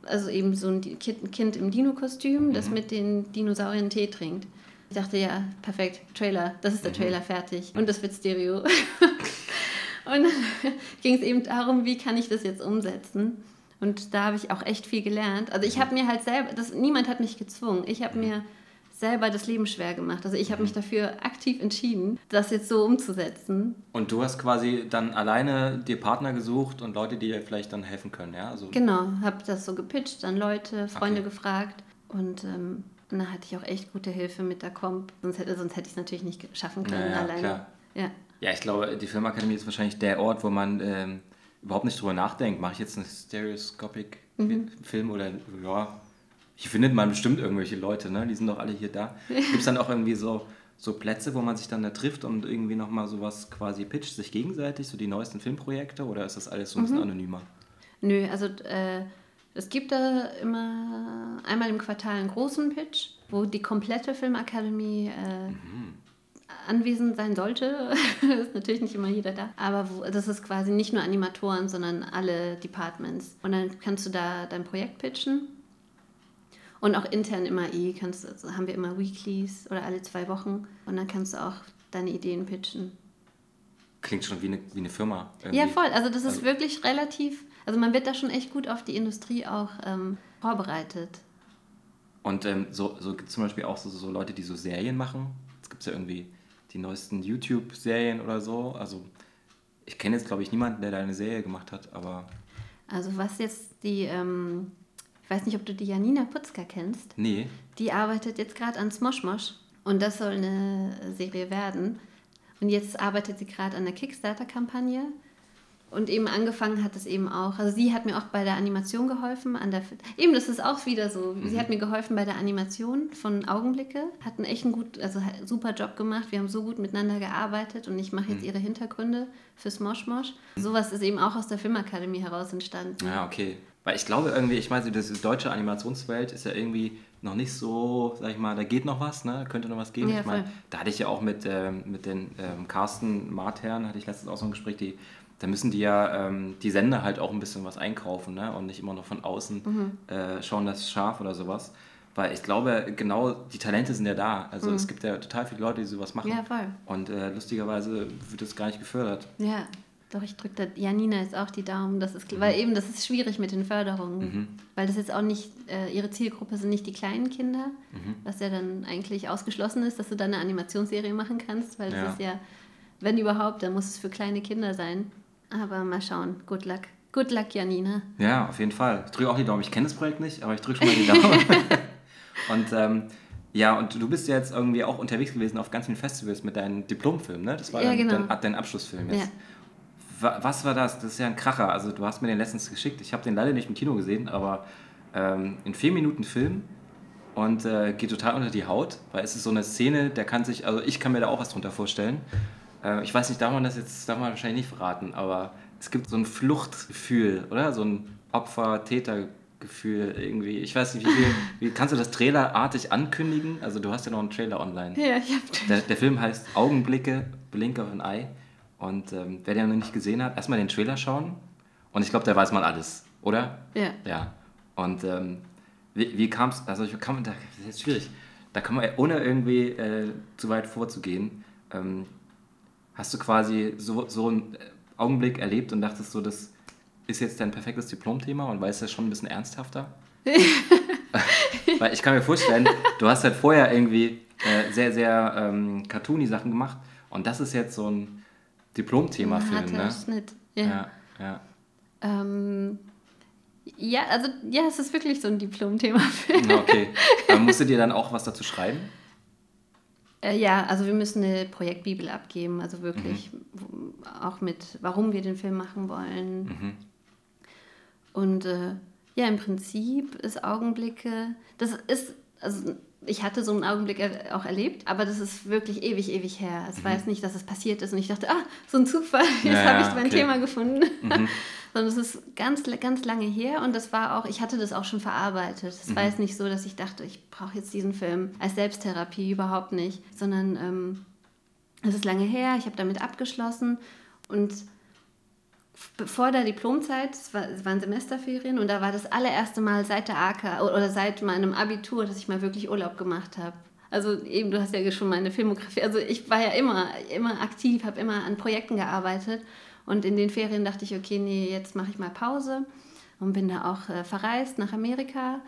Also eben so ein Kind, im Dino-Kostüm, Mhm. das mit den Dinosauriern Tee trinkt. Ich dachte, ja, perfekt, Trailer, das ist der Mhm. Trailer fertig. Und das wird Stereo. Und dann ging es eben darum, wie kann ich das jetzt umsetzen. Und da habe ich auch echt viel gelernt. Also ich habe mir halt selber, das, niemand hat mich gezwungen. Ich habe mir selber das Leben schwer gemacht. Also ich habe Mhm. mich dafür aktiv entschieden, das jetzt so umzusetzen. Und du hast quasi dann alleine dir Partner gesucht und Leute, die dir vielleicht dann helfen können, ja? Also, Genau, habe das so gepitcht, an Leute, Freunde Okay. gefragt und ähm, da hatte ich auch echt gute Hilfe mit der Comp. Sonst hätte, sonst hätte ich es natürlich nicht schaffen können Ja, ja, alleine. klar. Ja. Ja, ich glaube, die Filmakademie ist wahrscheinlich der Ort, wo man ähm, überhaupt nicht drüber nachdenkt. Mache ich jetzt einen Stereoscopic Mhm. Film oder ja, hier findet man bestimmt irgendwelche Leute, ne? Die sind doch alle hier da. Gibt es dann auch irgendwie so, so Plätze, wo man sich dann da trifft und irgendwie nochmal sowas quasi pitcht, sich gegenseitig, so die neuesten Filmprojekte oder ist das alles so ein Mhm. bisschen anonymer? Nö, also äh, es gibt da immer einmal im Quartal einen großen Pitch, wo die komplette Filmakademie äh, anwesend sein sollte. ist natürlich nicht immer jeder da. Aber wo, das ist quasi nicht nur Animatoren, sondern alle Departments. Und dann kannst du da dein Projekt pitchen. Und auch intern immer eh, kannst, also haben wir immer Weeklies oder alle zwei Wochen. Und dann kannst du auch deine Ideen pitchen. Klingt schon wie eine, wie eine Firma. Irgendwie. Ja, voll. Also das ist Also- wirklich relativ, also man wird da schon echt gut auf die Industrie auch ähm, vorbereitet. Und ähm, so, so gibt es zum Beispiel auch so, so Leute, die so Serien machen. Jetzt gibt es ja irgendwie die neuesten YouTube-Serien oder so. Also ich kenne jetzt, glaube ich, niemanden, der da eine Serie gemacht hat, aber Also was jetzt die, ähm, ich weiß nicht, ob du die Janina Putzka kennst, nee. die arbeitet jetzt gerade an Smoshmosh und das soll eine Serie werden. Und jetzt arbeitet sie gerade an der Kickstarter-Kampagne. Und eben angefangen hat es eben auch, also sie hat mir auch bei der Animation geholfen, an der, eben das ist auch wieder so, sie hat mir geholfen bei der Animation von Augenblicke, hat einen echt einen gut, also super Job gemacht, wir haben so gut miteinander gearbeitet und ich mache jetzt ihre Hintergründe für Smoshmosh. Sowas ist eben auch aus der Filmakademie heraus entstanden. Ja, okay. Weil ich glaube irgendwie, ich meine, die deutsche Animationswelt ist ja irgendwie noch nicht so, sag ich mal, da geht noch was, ne? Könnte noch was geben. Ja, ich meine, da hatte ich ja auch mit, ähm, mit den ähm, Carsten Martern, hatte ich letztens auch so ein Gespräch, die, da müssen die ja ähm, die Sender halt auch ein bisschen was einkaufen, ne? Und nicht immer noch von außen Mhm. äh, schauen, das scharf oder sowas. Weil ich glaube, genau die Talente sind ja da. Also Mhm. es gibt ja total viele Leute, die sowas machen. Ja, voll. Und äh, lustigerweise wird es gar nicht gefördert. Ja, doch, ich drücke da Janina jetzt auch die Daumen. Das ist, weil eben, das ist schwierig mit den Förderungen. Mhm. Weil das jetzt auch nicht, äh, ihre Zielgruppe sind nicht die kleinen Kinder, Mhm. was ja dann eigentlich ausgeschlossen ist, dass du da eine Animationsserie machen kannst, weil das Ja. ist ja, wenn überhaupt, dann muss es für kleine Kinder sein. Aber mal schauen. Good luck. Good luck, Janina. Ja, auf jeden Fall. Ich drücke auch die Daumen. Ich kenne das Projekt nicht, aber ich drücke schon mal die Daumen. und ähm, ja, und du bist ja jetzt irgendwie auch unterwegs gewesen auf ganz vielen Festivals mit deinem Diplomfilm, ne? Das war Ja, genau. dein, dein Abschlussfilm jetzt. Ja. Wa- Was war das? Das ist ja ein Kracher. Also du hast mir den letztens geschickt. Ich habe den leider nicht im Kino gesehen, aber ähm, in vier Minuten Film und äh, geht total unter die Haut, weil es ist so eine Szene, der kann sich, also ich kann mir da auch was drunter vorstellen. Äh, ich weiß nicht, darf man das jetzt, darf man wahrscheinlich nicht verraten, aber es gibt so ein Fluchtgefühl, oder? So ein Opfer-Täter-Gefühl irgendwie. Ich weiß nicht, wie, viel, wie kannst du das trailerartig ankündigen? Also du hast ja noch einen Trailer online. Ja, ich hab Der, der Film heißt Augenblicke, Blink of an Eye. Und ähm, wer den noch nicht gesehen hat, erstmal den Trailer schauen. Und ich glaube, da weiß man alles, oder? Ja. Ja. Und ähm, wie, wie kam es, also ich kann, da, das ist jetzt schwierig. Da kann man, ohne irgendwie äh, zu weit vorzugehen, ähm, hast du quasi so, so einen äh, Augenblick erlebt und dachtest so, das ist jetzt dein perfektes Diplomthema und weißt das schon ein bisschen ernsthafter? Weil ich kann mir vorstellen, du hast halt vorher irgendwie äh, sehr, sehr ähm, cartoony Sachen gemacht und das ist jetzt so ein Diplomthema-Film, harter ne? Schnitt. Ja. Ja, ja. Ähm, ja, also ja, es ist wirklich so ein Diplom-Thema. Okay. Aber musstet ihr dann auch was dazu schreiben? Äh, ja, also wir müssen eine Projektbibel abgeben, also wirklich wo- auch mit, warum wir den Film machen wollen. Mhm. Und äh, ja, im Prinzip ist Augenblicke, das ist, also ich hatte so einen Augenblick auch erlebt, aber das ist wirklich ewig, ewig her. Es war jetzt nicht, dass es passiert ist und ich dachte, ah, so ein Zufall, jetzt Mhm. Ja, habe ich mein okay. Thema gefunden. Mhm. Sondern es ist ganz, ganz lange her und das war auch, ich hatte das auch schon verarbeitet. Es Mhm. war jetzt nicht so, dass ich dachte, ich brauche jetzt diesen Film als Selbsttherapie, überhaupt nicht. Sondern ähm, es ist lange her, ich habe damit abgeschlossen und vor der Diplomzeit, es, war, waren Semesterferien und da war das allererste Mal seit der AK oder seit meinem Abitur, dass ich mal wirklich Urlaub gemacht habe. Also eben, du hast ja schon meine Filmografie, also ich war ja immer, immer aktiv, habe immer an Projekten gearbeitet und in den Ferien dachte ich, okay, nee, jetzt mache ich mal Pause und bin da auch äh, verreist nach Amerika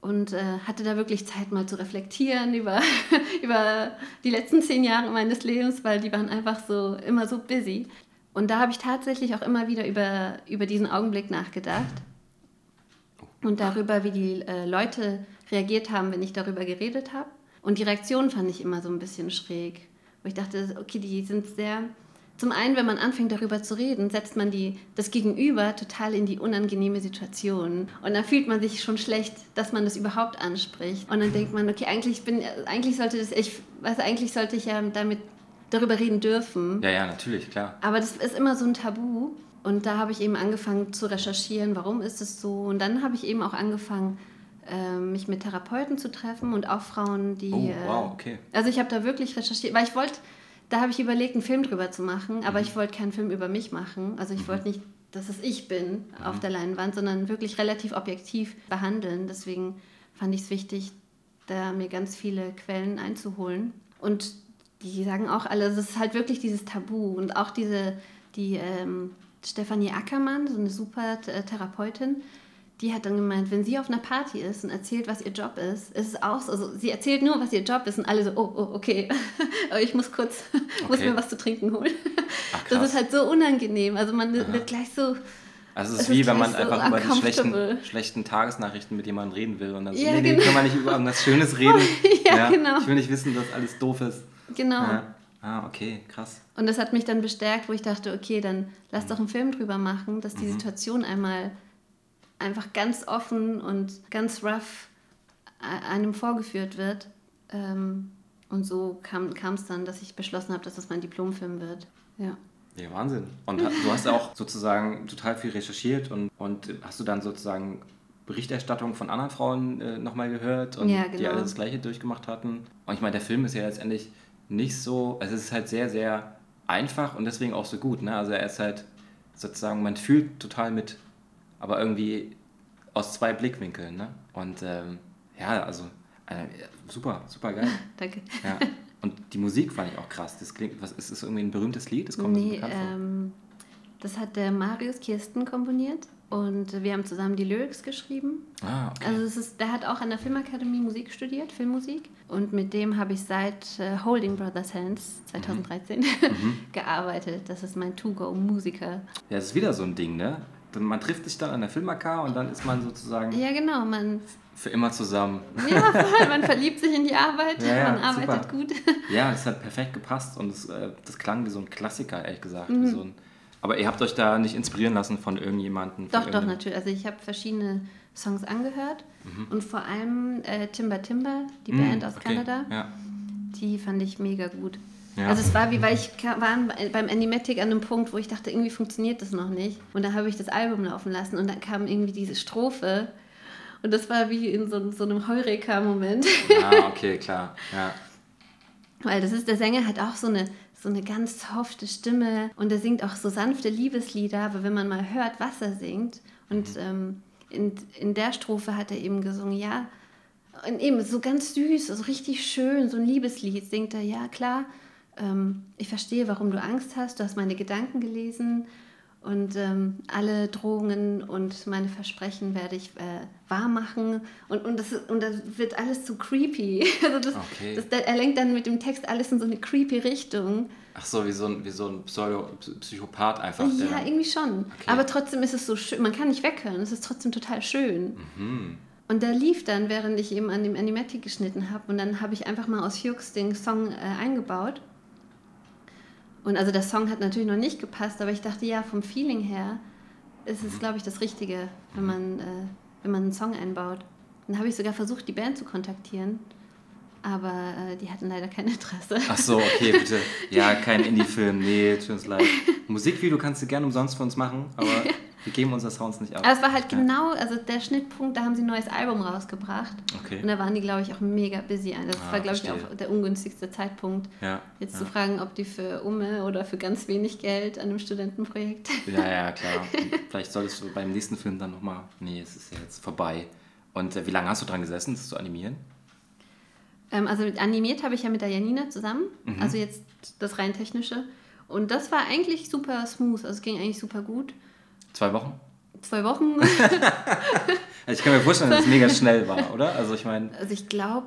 und äh, hatte da wirklich Zeit mal zu reflektieren über, über die letzten zehn Jahre meines Lebens, weil die waren einfach so immer so busy. Und da habe ich tatsächlich auch immer wieder über, über diesen Augenblick nachgedacht und darüber, wie die äh, Leute reagiert haben, wenn ich darüber geredet habe. Und die Reaktion fand ich immer so ein bisschen schräg, wo ich dachte, okay, die sind sehr zum einen, wenn man anfängt darüber zu reden, setzt man die, das Gegenüber total in die unangenehme Situation. Und dann fühlt man sich schon schlecht, dass man das überhaupt anspricht. Und dann denkt man, okay, eigentlich, bin, eigentlich sollte das, ich weiß, eigentlich sollte ich ja damit darüber reden dürfen. Ja, ja, natürlich, klar. Aber das ist immer so ein Tabu. Und da habe ich eben angefangen zu recherchieren, warum ist es so. Und dann habe ich eben auch angefangen, ähm, mich mit Therapeuten zu treffen und auch Frauen, die. Oh, wow, okay. Also ich habe da wirklich recherchiert, weil ich wollte da habe ich überlegt, einen Film drüber zu machen, aber mhm. ich wollte keinen Film über mich machen. Also ich mhm. wollte nicht, dass es ich bin mhm. auf der Leinwand, sondern wirklich relativ objektiv behandeln. Deswegen fand ich es wichtig, da mir ganz viele Quellen einzuholen. Und die sagen auch alle, es ist halt wirklich dieses Tabu und auch diese, die ähm, Stefanie Ackermann, so eine super Therapeutin, die hat dann gemeint, wenn sie auf einer Party ist und erzählt, was ihr Job ist, ist es auch so, also sie erzählt nur, was ihr Job ist und alle so, oh, oh okay, aber ich muss kurz, okay. muss mir was zu trinken holen. Ach, das ist halt so unangenehm, also man Aha. wird gleich so... Also es ist wie, wenn man so einfach über die schlechten, schlechten Tagesnachrichten mit jemandem reden will und dann so, ja, nee, genau. nee, können wir nicht über irgendwas Schönes reden. ja, ja, genau. Ich will nicht wissen, dass alles doof ist. Genau. Ja. Ah, okay, krass. Und das hat mich dann bestärkt, wo ich dachte, okay, dann lass mhm. doch einen Film drüber machen, dass die mhm. Situation einmal einfach ganz offen und ganz rough einem vorgeführt wird. Ähm, und so kam es dann, dass ich beschlossen habe, dass das mein Diplomfilm wird. Ja. Ja, Wahnsinn. Und du hast auch sozusagen total viel recherchiert und, und hast du dann sozusagen Berichterstattung von anderen Frauen äh, nochmal gehört und ja, genau. die alle das Gleiche durchgemacht hatten. Und ich meine, der Film ist ja letztendlich nicht so, also es ist halt sehr, sehr einfach und deswegen auch so gut. Ne? Also er ist halt sozusagen, man fühlt total mit aber irgendwie aus zwei Blickwinkeln. Ne? Und ähm, ja, also äh, super, super geil. Danke. Ja. Und die Musik fand ich auch krass. Das klingt, was ist das irgendwie ein berühmtes Lied? Das kommt nee, bekannt ähm, Das hat der Marius Kirsten komponiert und wir haben zusammen die Lyrics geschrieben. Ah, okay. Also es ist, der hat auch an der Filmakademie Musik studiert, Filmmusik. Und mit dem habe ich seit äh, Holding Brothers Hands 2013 mhm. mhm. gearbeitet. Das ist mein To-Go-Musiker. Ja, das ist wieder so ein Ding, ne? man trifft sich dann an der Filmakar und dann ist man sozusagen. Ja, genau, man. Für immer zusammen. Ja, voll, man verliebt sich in die Arbeit, ja, ja, man arbeitet super. gut. Ja, das hat perfekt gepasst und das, äh, das klang wie so ein Klassiker, ehrlich gesagt. Mhm. So ein, aber ihr habt euch da nicht inspirieren lassen von irgendjemandem? Doch, doch, natürlich. Also ich habe verschiedene Songs angehört mhm. und vor allem äh, Timber Timber, die mhm, Band aus okay. Kanada, ja. die fand ich mega gut. Ja. Also es war wie, weil ich war beim Animatic an einem Punkt, wo ich dachte, irgendwie funktioniert das noch nicht. Und da habe ich das Album laufen lassen und dann kam irgendwie diese Strophe. Und das war wie in so, so einem Heureka-Moment. Ah, okay, klar. Ja. Weil das ist, der Sänger hat auch so eine, so eine ganz softe Stimme und er singt auch so sanfte Liebeslieder, aber wenn man mal hört, was er singt und mhm. ähm, in, in der Strophe hat er eben gesungen, ja, und eben so ganz süß, so richtig schön, so ein Liebeslied singt er, ja klar, ähm, ich verstehe, warum du Angst hast, du hast meine Gedanken gelesen und ähm, alle Drohungen und meine Versprechen werde ich äh, wahr machen und, und, das, und das wird alles zu creepy. Also das, okay. das, er lenkt dann mit dem Text alles in so eine creepy Richtung. Ach so, wie so ein, wie so ein Pseudo Psychopath einfach. Ja, irgendwie schon. Okay. Aber trotzdem ist es so schön, man kann nicht weghören, es ist trotzdem total schön. Mhm. Und der lief dann, während ich eben an dem Animatic geschnitten habe. Und dann habe ich einfach mal aus Hughes den Song äh, eingebaut. Und also der Song hat natürlich noch nicht gepasst, aber ich dachte, ja, vom Feeling her ist es, glaube ich, das Richtige, wenn man, äh, wenn man einen Song einbaut. Dann habe ich sogar versucht, die Band zu kontaktieren, aber äh, die hatten leider kein Interesse. Ach so, okay, bitte. Ja, kein Indie-Film, nee, tut uns leid. Musikvideo kannst du gerne umsonst für uns machen, aber Wir geben unsere Sounds nicht ab. Aber es war halt ja. genau, also der Schnittpunkt, da haben sie ein neues Album rausgebracht. Okay. Und da waren die, glaube ich, auch mega busy. Das ah, war, glaube ich, auch der ungünstigste Zeitpunkt, ja, jetzt ja. zu fragen, ob die für Umme oder für ganz wenig Geld an einem Studentenprojekt. Ja, ja, klar. Vielleicht solltest du beim nächsten Film dann nochmal. Nee, es ist ja jetzt vorbei. Und äh, wie lange hast du dran gesessen, das zu animieren? Ähm, also animiert habe ich ja mit der Janina zusammen. Mhm. Also jetzt das rein technische. Und das war eigentlich super smooth. Also es ging eigentlich super gut. Zwei Wochen? Zwei Wochen. ich kann mir vorstellen, dass es mega schnell war, oder? Also ich meine. Also ich glaube,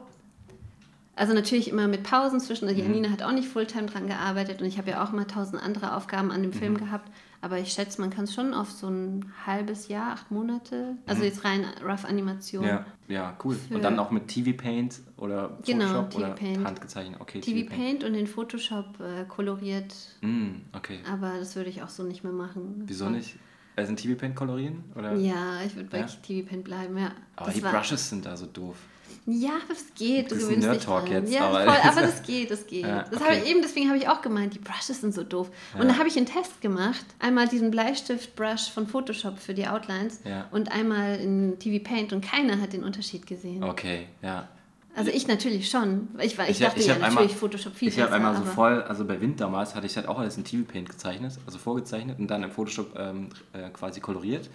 also natürlich immer mit Pausen zwischen. Also Mhm. Janina hat auch nicht Fulltime dran gearbeitet und ich habe ja auch immer tausend andere Aufgaben an dem Mhm. Film gehabt. Aber ich schätze, man kann es schon auf so ein halbes Jahr, acht Monate. Also jetzt rein rough Animation. Mhm. Ja, ja, cool. Und dann auch mit TV Paint oder Genau, Photoshop TV oder Paint. handgezeichnet. Okay, TV Paint und in Photoshop äh, koloriert. Mm, okay. Aber das würde ich auch so nicht mehr machen. Wieso nicht? Also in TV Paint kolorieren? Oder? Ja, ich würde bei Ja? TV Paint bleiben, ja. Aber Das die Brushes sind da so doof. Ja, aber es geht. Du Das ist ein dran. jetzt, Ja, aber- voll, aber das geht, das geht. Ja, das okay. habe ich eben, deswegen habe ich auch gemeint, die Brushes sind so doof. Und da habe ich einen Test gemacht. Einmal diesen Bleistift-Brush von Photoshop für die Outlines Ja. und einmal in TV Paint und keiner hat den Unterschied gesehen. Okay, ja. Also ich natürlich schon. Ich, ich, Ich dachte ich ja natürlich einmal- Photoshop viel Ich habe einmal so voll, also bei Wind damals hatte ich halt auch alles in TV Paint gezeichnet, also vorgezeichnet und dann im Photoshop ähm, äh, quasi koloriert.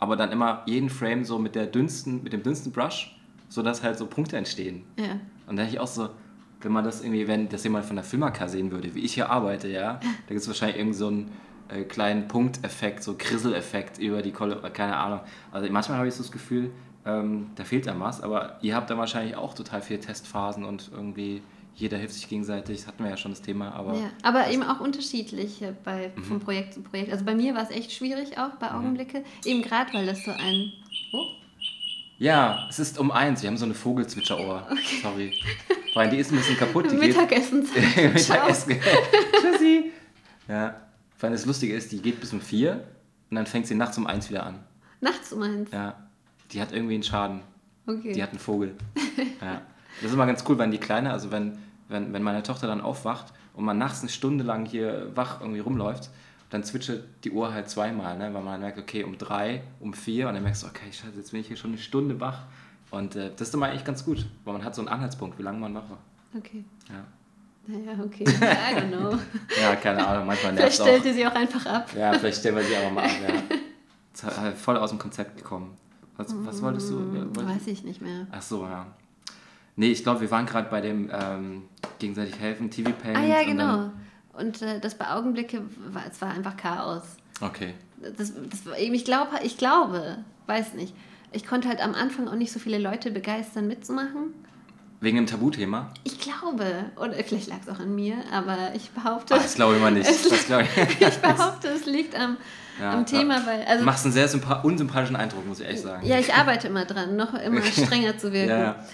Aber dann immer jeden Frame so mit der dünnsten, mit dem dünnsten Brush, sodass halt so Punkte entstehen. Ja. Und da dachte ich auch so, wenn man das irgendwie, wenn das jemand von der Filmaka sehen würde, wie ich hier arbeite, ja, da gibt es wahrscheinlich irgend so einen äh, kleinen Punkteffekt, so Krisseleffekt über die Kolle, keine Ahnung. Also manchmal habe ich so das Gefühl, ähm, da fehlt einem was, aber ihr habt da wahrscheinlich auch total viele Testphasen und irgendwie jeder hilft sich gegenseitig, das hatten wir ja schon das Thema, aber Ja, aber eben auch unterschiedlich äh, bei, Mhm. vom Projekt zu Projekt. Also bei mir war es echt schwierig auch bei Augenblicke. Eben gerade, weil das so ein... Oh, ja, es ist um eins, wir haben so eine Vogelzwitscherohr, sorry. Weil die ist ein bisschen kaputt, die. Ciao. Mittagessen. Tschüssi. Ja, vor allem das Lustige ist, die geht bis um vier und dann fängt sie nachts um eins wieder an. Nachts um eins. Ja, die hat irgendwie einen Schaden. Okay. Die hat einen Vogel. Ja. Das ist immer ganz cool, wenn die Kleine, also wenn, wenn, wenn meine Tochter dann aufwacht und man nachts eine Stunde lang hier wach irgendwie rumläuft, dann zwitschert die Uhr halt zweimal, ne? weil man merkt, okay, um drei, um vier und dann merkst du, okay, scheiße, jetzt bin ich hier schon eine Stunde wach. Und äh, das ist immer eigentlich ganz gut, weil man hat so einen Anhaltspunkt, wie lange man wach war. okay. Ja, Naja, okay. I don't know. ja keine Ahnung, manchmal nervt Vielleicht stellt ihr sie auch einfach ab. Ja, vielleicht stellen wir sie aber mal ab. Ja. Halt voll aus dem Konzept gekommen. Was, was wolltest du? äh, wolltest- Weiß ich nicht mehr. Ach so, ja. Nee, ich glaube, wir waren gerade bei dem ähm, gegenseitig helfen, TV Paint. Ah ja, genau. Dann, Und äh, das bei Augenblicke, war, es war einfach Chaos. okay. Das, das ich, glaub, ich glaube, weiß nicht, ich konnte halt am Anfang auch nicht so viele Leute begeistern mitzumachen. Wegen dem Tabuthema? Ich glaube, oder vielleicht lag es auch an mir, aber ich behaupte, Ah, das glaube ich mal nicht. Es- Das ich. ich behaupte, es liegt am, Ja, am Thema, ja. weil, Du also, machst einen sehr sympa unsympathischen Eindruck, muss ich ehrlich sagen. ja, ich arbeite immer dran, noch immer strenger zu wirken. Ja.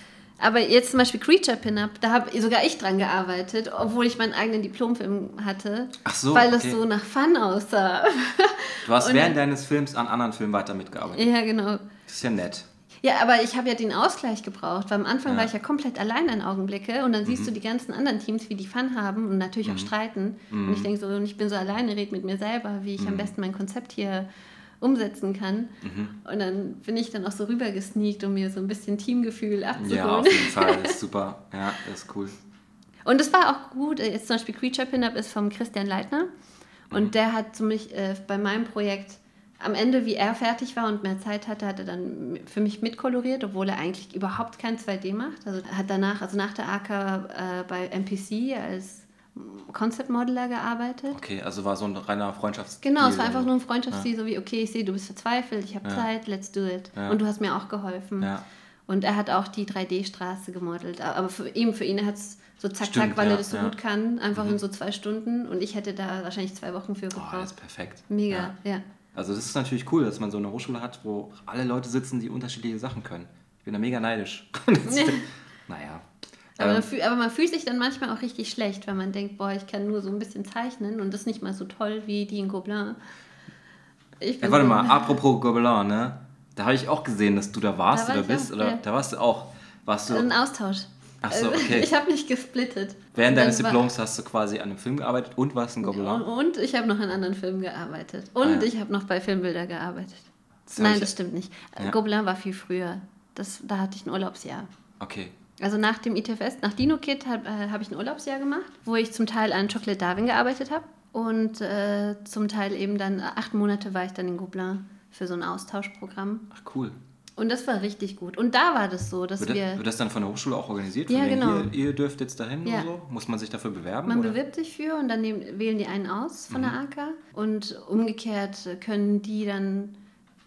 Aber jetzt zum Beispiel Creature Pin-Up, da habe sogar ich dran gearbeitet, obwohl ich meinen eigenen Diplomfilm hatte, Ach so, weil das okay. so nach Fun aussah. Du hast Und- während deines Films an anderen Filmen weiter mitgearbeitet. ja, genau. Das ist ja nett. Ja, aber ich habe ja den Ausgleich gebraucht, weil am Anfang Ja. Mhm. war ich ja komplett allein in Augenblicke und dann siehst du die ganzen anderen Teams, wie die Fun haben und natürlich auch streiten. Und Mhm. ich denke so, und ich bin so alleine, red mit mir selber, wie ich am besten mein Konzept hier umsetzen kann. Mhm. Und dann bin ich dann auch so rübergesneakt, um mir so ein bisschen Teamgefühl abzuholen. Ja, auf jeden Fall. Das ist super. Ja, das ist cool. Und es war auch gut. Jetzt zum Beispiel Creature Pin-Up ist vom Christian Leitner. Und Mhm. der hat zu mich äh, bei meinem Projekt am Ende, wie er fertig war und mehr Zeit hatte, hat er dann für mich mitkoloriert, obwohl er eigentlich überhaupt kein 2D macht. Also er hat danach, also nach der AK äh, bei MPC als Concept Modeler gearbeitet. Okay, also war so ein reiner Freundschafts. Genau, es war einfach nur ein Freundschaftsziel, so wie, okay, ich sehe, du bist verzweifelt, ich habe Ja. Zeit, let's do it. Ja. Und du hast mir auch geholfen. Ja. Und er hat auch die 3D-Straße gemodelt. Aber für, eben für ihn, er hat es so zack, Stimmt, zack, weil ja, er das so ja. Mhm. gut kann, einfach in so zwei Stunden. Und ich hätte da wahrscheinlich zwei Wochen für Oh, das gebraucht. ist perfekt. Mega, Ja. ja. Also das ist natürlich cool, dass man so eine Hochschule hat, wo alle Leute sitzen, die unterschiedliche Sachen können. Ich bin da mega neidisch. Naja. Aber, Ähm, man fühl- aber man fühlt sich dann manchmal auch richtig schlecht, weil man denkt, boah, ich kann nur so ein bisschen zeichnen und das ist nicht mal so toll wie die in Gobelin. Ich ja, warte mal, apropos Gobelin, ne? Da habe ich auch gesehen, dass du da warst Da war oder bist. auch, oder ja. da warst du auch. Warst du Ein Austausch. Ach so, okay. Ich habe nicht gesplittet. während Und deines Diploms hast du quasi an einem Film gearbeitet und warst in Und, Gobelin? und ich habe noch an anderen Filmen gearbeitet. Und Ah, ja. ich habe noch bei Filmbilder gearbeitet. Das Nein, das stimmt nicht. Ja. Gobelin war viel früher. Das, da hatte ich ein Urlaubsjahr. Okay. Also nach dem ITFS, nach Dino Kid habe äh, hab ich ein Urlaubsjahr gemacht, wo ich zum Teil an Chocolate Darwin gearbeitet habe und äh, zum Teil eben dann acht Monate war ich dann in Gobelin für so ein Austauschprogramm. Ach cool. Und das war richtig gut. Und da war das so, dass Wird, wir... das, wird das dann von der Hochschule auch organisiert? Ja, Von genau. Ihr, ihr dürft jetzt dahin Ja. oder so? Muss man sich dafür bewerben? Man oder? bewirbt sich für und dann nehmen, wählen die einen aus von der AK und umgekehrt können die dann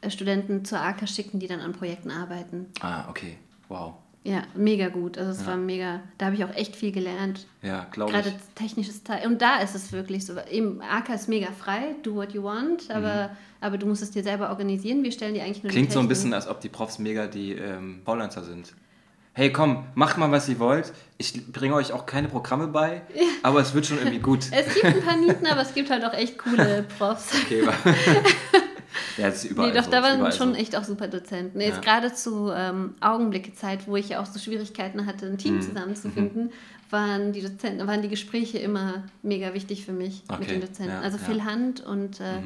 äh, Studenten zur AK schicken, die dann an Projekten arbeiten. Ah, okay. Wow. Ja, mega gut. Also es war mega, da habe ich auch echt viel gelernt. Ja, glaube Gerade ich. technisches Teil. Und da ist es wirklich so. Eben, AK ist mega frei, do what you want, aber, aber du musst es dir selber organisieren. Wir stellen dir eigentlich nur die Mhm. Klingt so ein bisschen, als ob die Profs mega die ähm, Faulenzer sind. Hey, komm, macht mal, was ihr wollt. Ich bringe euch auch keine Programme bei, aber es wird schon irgendwie gut. Es gibt ein paar Nieten, aber es gibt halt auch echt coole Profs. Okay, ja, das ist überall Nee, doch, so, da waren schon so. echt auch super Dozenten. Ja. Jetzt gerade zu ähm, Augenblicke-Zeit, wo ich ja auch so Schwierigkeiten hatte, ein Mhm. Team zusammenzufinden, waren die Dozenten, waren die Gespräche immer mega wichtig für mich mit Okay, den Dozenten. ja, also ja. Phil Hand und, äh,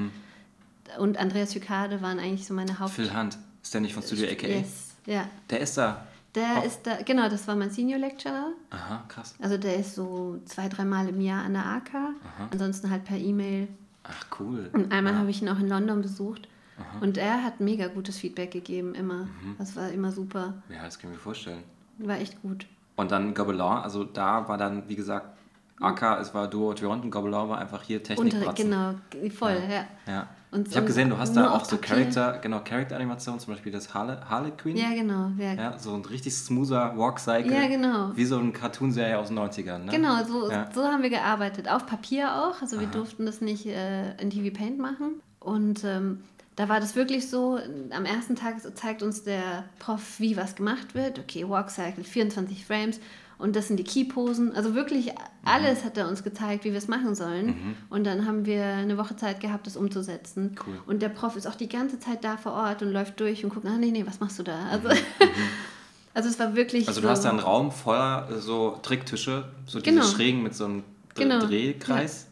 und Andreas Hykade waren eigentlich so meine Haupt... Phil Hunt, ist der nicht von Studio AKA? Yes, ja. Der ist da. Der Oh. ist da, genau, das war mein Senior Lecturer. Aha, krass. Also der ist so zwei, dreimal im Jahr an der AK. Ansonsten halt per E-Mail. Ach, cool. Und einmal habe ich ihn auch in London besucht. Und er hat mega gutes Feedback gegeben, immer. Mhm. Das war immer super. Ja, das kann ich mir vorstellen. War echt gut. Und dann Gobelin, also da war dann, wie gesagt, AK, es war Duo Toronto und Gobelin war einfach hier Unterricht, Technikpratzen. genau, voll, ja. Ja. Und- ich habe gesehen, du hast da auch so Papier. Charakter, genau, Charakter-Animation, zum Beispiel das Harle, Harlequin. Ja, genau. Ja, Ja, so ein richtig smoother Walk-Cycle. Ja, genau. Wie so eine Cartoon-Serie aus den 90ern, ne? Genau, so, Ja. so haben wir gearbeitet. Auf Papier auch. Also wir durften das nicht äh, in TV Paint machen. Und ähm, da war das wirklich so, am ersten Tag zeigt uns der Prof, wie was gemacht wird. Okay, Walk Cycle, 24 Frames. Und das sind die Key-Posen. Also wirklich alles hat er uns gezeigt, wie wir es machen sollen. Und dann haben wir eine Woche Zeit gehabt, das umzusetzen. Cool. Und der Prof ist auch die ganze Zeit da vor Ort und läuft durch und guckt, ah nee, nee, was machst du da? Also, also es war wirklich Also so, du hast da einen Raum voller äh, so Tricktische, so diese Genau. schrägen mit so einem Genau. Drehkreis.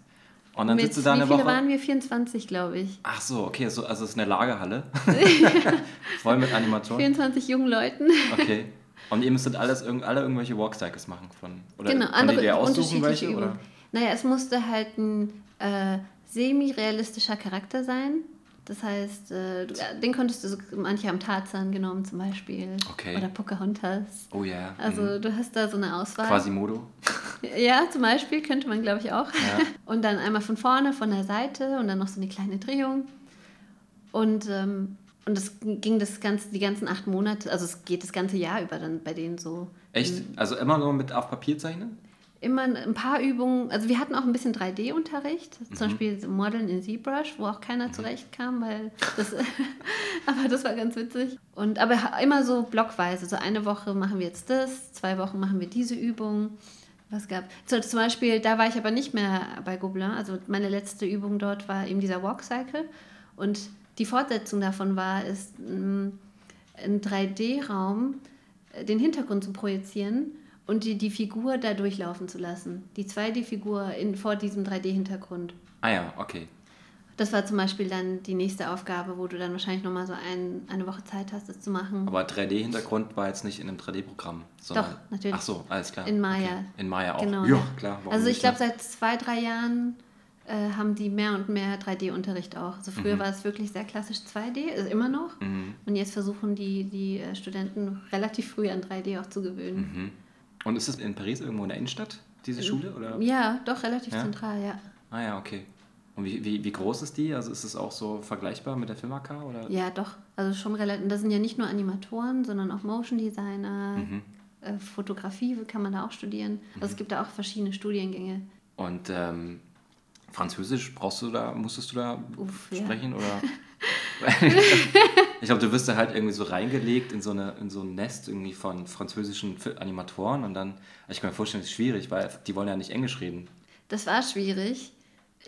Und dann mit, sitzt du da wie eine viele Woche. waren wir? 24, glaube ich. Ach so, okay, so, also es ist eine Lagerhalle. Voll mit Animation. 24 jungen Leuten. Okay. Und ihr müsstet alles, alle irgendwelche Walkcycles machen von. Oder genau, andere ihr aussuchen welche? Übungen. Oder? Naja, es musste halt ein äh, semi-realistischer Charakter sein. Das heißt, äh, du, den konntest du, so, manche haben Tarzan genommen zum Beispiel. Okay. Oder Pocahontas. Oh ja. Also mhm. du hast da so eine Auswahl. Quasimodo. Ja, zum Beispiel könnte man, glaube ich, auch. Ja. Und dann einmal von vorne, von der Seite und dann noch so eine kleine Drehung. Und, ähm, und das ging das ganze, die ganzen acht Monate, also es geht das ganze Jahr über dann bei denen so. Echt? Also immer nur mit auf Papier zeichnen? Immer ein paar Übungen, also wir hatten auch ein bisschen 3D-Unterricht, zum Beispiel Modeln in ZBrush, wo auch keiner zurechtkam, weil das, aber das war ganz witzig. Und aber immer so blockweise, so eine Woche machen wir jetzt das, zwei Wochen machen wir diese Übung. Was gab? So, zum Beispiel, da war ich aber nicht mehr bei Gobelin, also meine letzte Übung dort war eben dieser Walk Cycle und die Fortsetzung davon war, ist mm, ein 3D-Raum äh, den Hintergrund zu projizieren und die, die Figur da durchlaufen zu lassen. Die 2D-Figur in, vor diesem 3D-Hintergrund. Ah ja, okay. Das war zum Beispiel dann die nächste Aufgabe, wo du dann wahrscheinlich nochmal so ein, eine Woche Zeit hast, das zu machen. Aber 3D-Hintergrund war jetzt nicht in einem 3D-Programm. sondern- Doch, natürlich. Ach so, alles klar. In Maya. Okay. In Maya auch. Genau. Ja, klar. Also ich glaube, ne? seit zwei, drei Jahren haben die mehr und mehr 3D-Unterricht auch. Also früher war es wirklich sehr klassisch 2D, ist immer noch. Mhm. Und jetzt versuchen die, die äh, Studenten relativ früh an 3D auch zu gewöhnen. Mhm. Und ist es in Paris irgendwo in der Innenstadt, diese Schule? Oder? Ja, doch, relativ Ja? zentral, ja. Ah ja, okay. Und wie, wie, wie groß ist die? Also ist es auch so vergleichbar mit der Film AK? Oder? Ja, doch. Also schon relativ. Das sind ja nicht nur Animatoren, sondern auch Motion Designer, Mhm. äh, Fotografie kann man da auch studieren. Also es gibt da auch verschiedene Studiengänge. Und ähm, Französisch brauchst du da, musstest du da Uff, ja. sprechen? Oder? ich glaube, du wirst da halt irgendwie so reingelegt in so, eine, in so ein Nest irgendwie von französischen Animatoren und dann, ich kann mir vorstellen, das ist schwierig, weil die wollen ja nicht Englisch reden. Das war schwierig,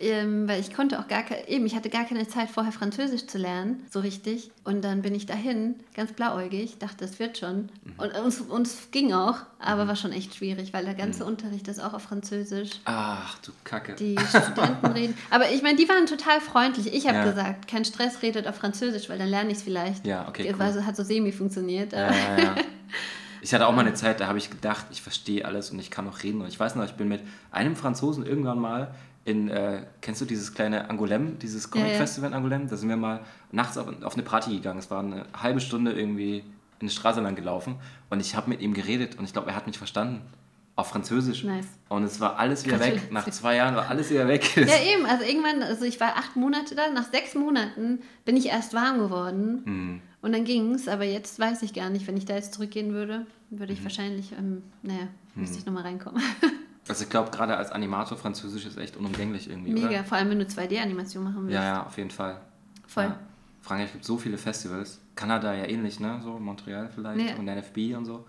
ähm, weil ich konnte auch gar keine, eben, ich hatte gar keine Zeit vorher Französisch zu lernen, so richtig. Und dann bin ich dahin, ganz blauäugig, dachte, es wird schon. Und uns, uns ging auch, aber war schon echt schwierig, weil der ganze Unterricht ist auch auf Französisch. Ach du Kacke. Die Studenten reden. Aber ich meine, die waren total freundlich. Ich habe Ja. gesagt, kein Stress, redet auf Französisch, weil dann lerne ich es vielleicht. Ja, okay, Das cool. war so- hat so semi funktioniert. Ja, ja, ja. Ich hatte auch mal eine Zeit, da habe ich gedacht, ich verstehe alles und ich kann auch reden. Und ich weiß noch, ich bin mit einem Franzosen irgendwann mal in, äh, kennst du dieses kleine Angoulême, dieses Ja, ja. Comic-Festival in Angoulême? Da sind wir mal nachts auf, auf eine Party gegangen. Es war eine halbe Stunde irgendwie in die Straße lang gelaufen und ich habe mit ihm geredet und ich glaube, er hat mich verstanden. auf Französisch. Nice. Und es war alles wieder weg. Nach zwei Jahren war alles wieder weg. Ja, eben. Also irgendwann, also ich war acht Monate da. Nach sechs Monaten bin ich erst warm geworden. Hm. Und dann ging's. Aber jetzt weiß ich gar nicht, wenn ich da jetzt zurückgehen würde, würde Mhm. ich wahrscheinlich, ähm, naja, müsste ich nochmal reinkommen. Also ich glaube, gerade als Animator Französisch ist echt unumgänglich irgendwie, Mega. oder? Vor allem, wenn du 2D-Animation machen willst. Ja, ja, auf jeden Fall. Voll. Ja. Frankreich gibt so viele Festivals. Kanada ja ähnlich, ne? So Montreal vielleicht Ja. und NFB und so.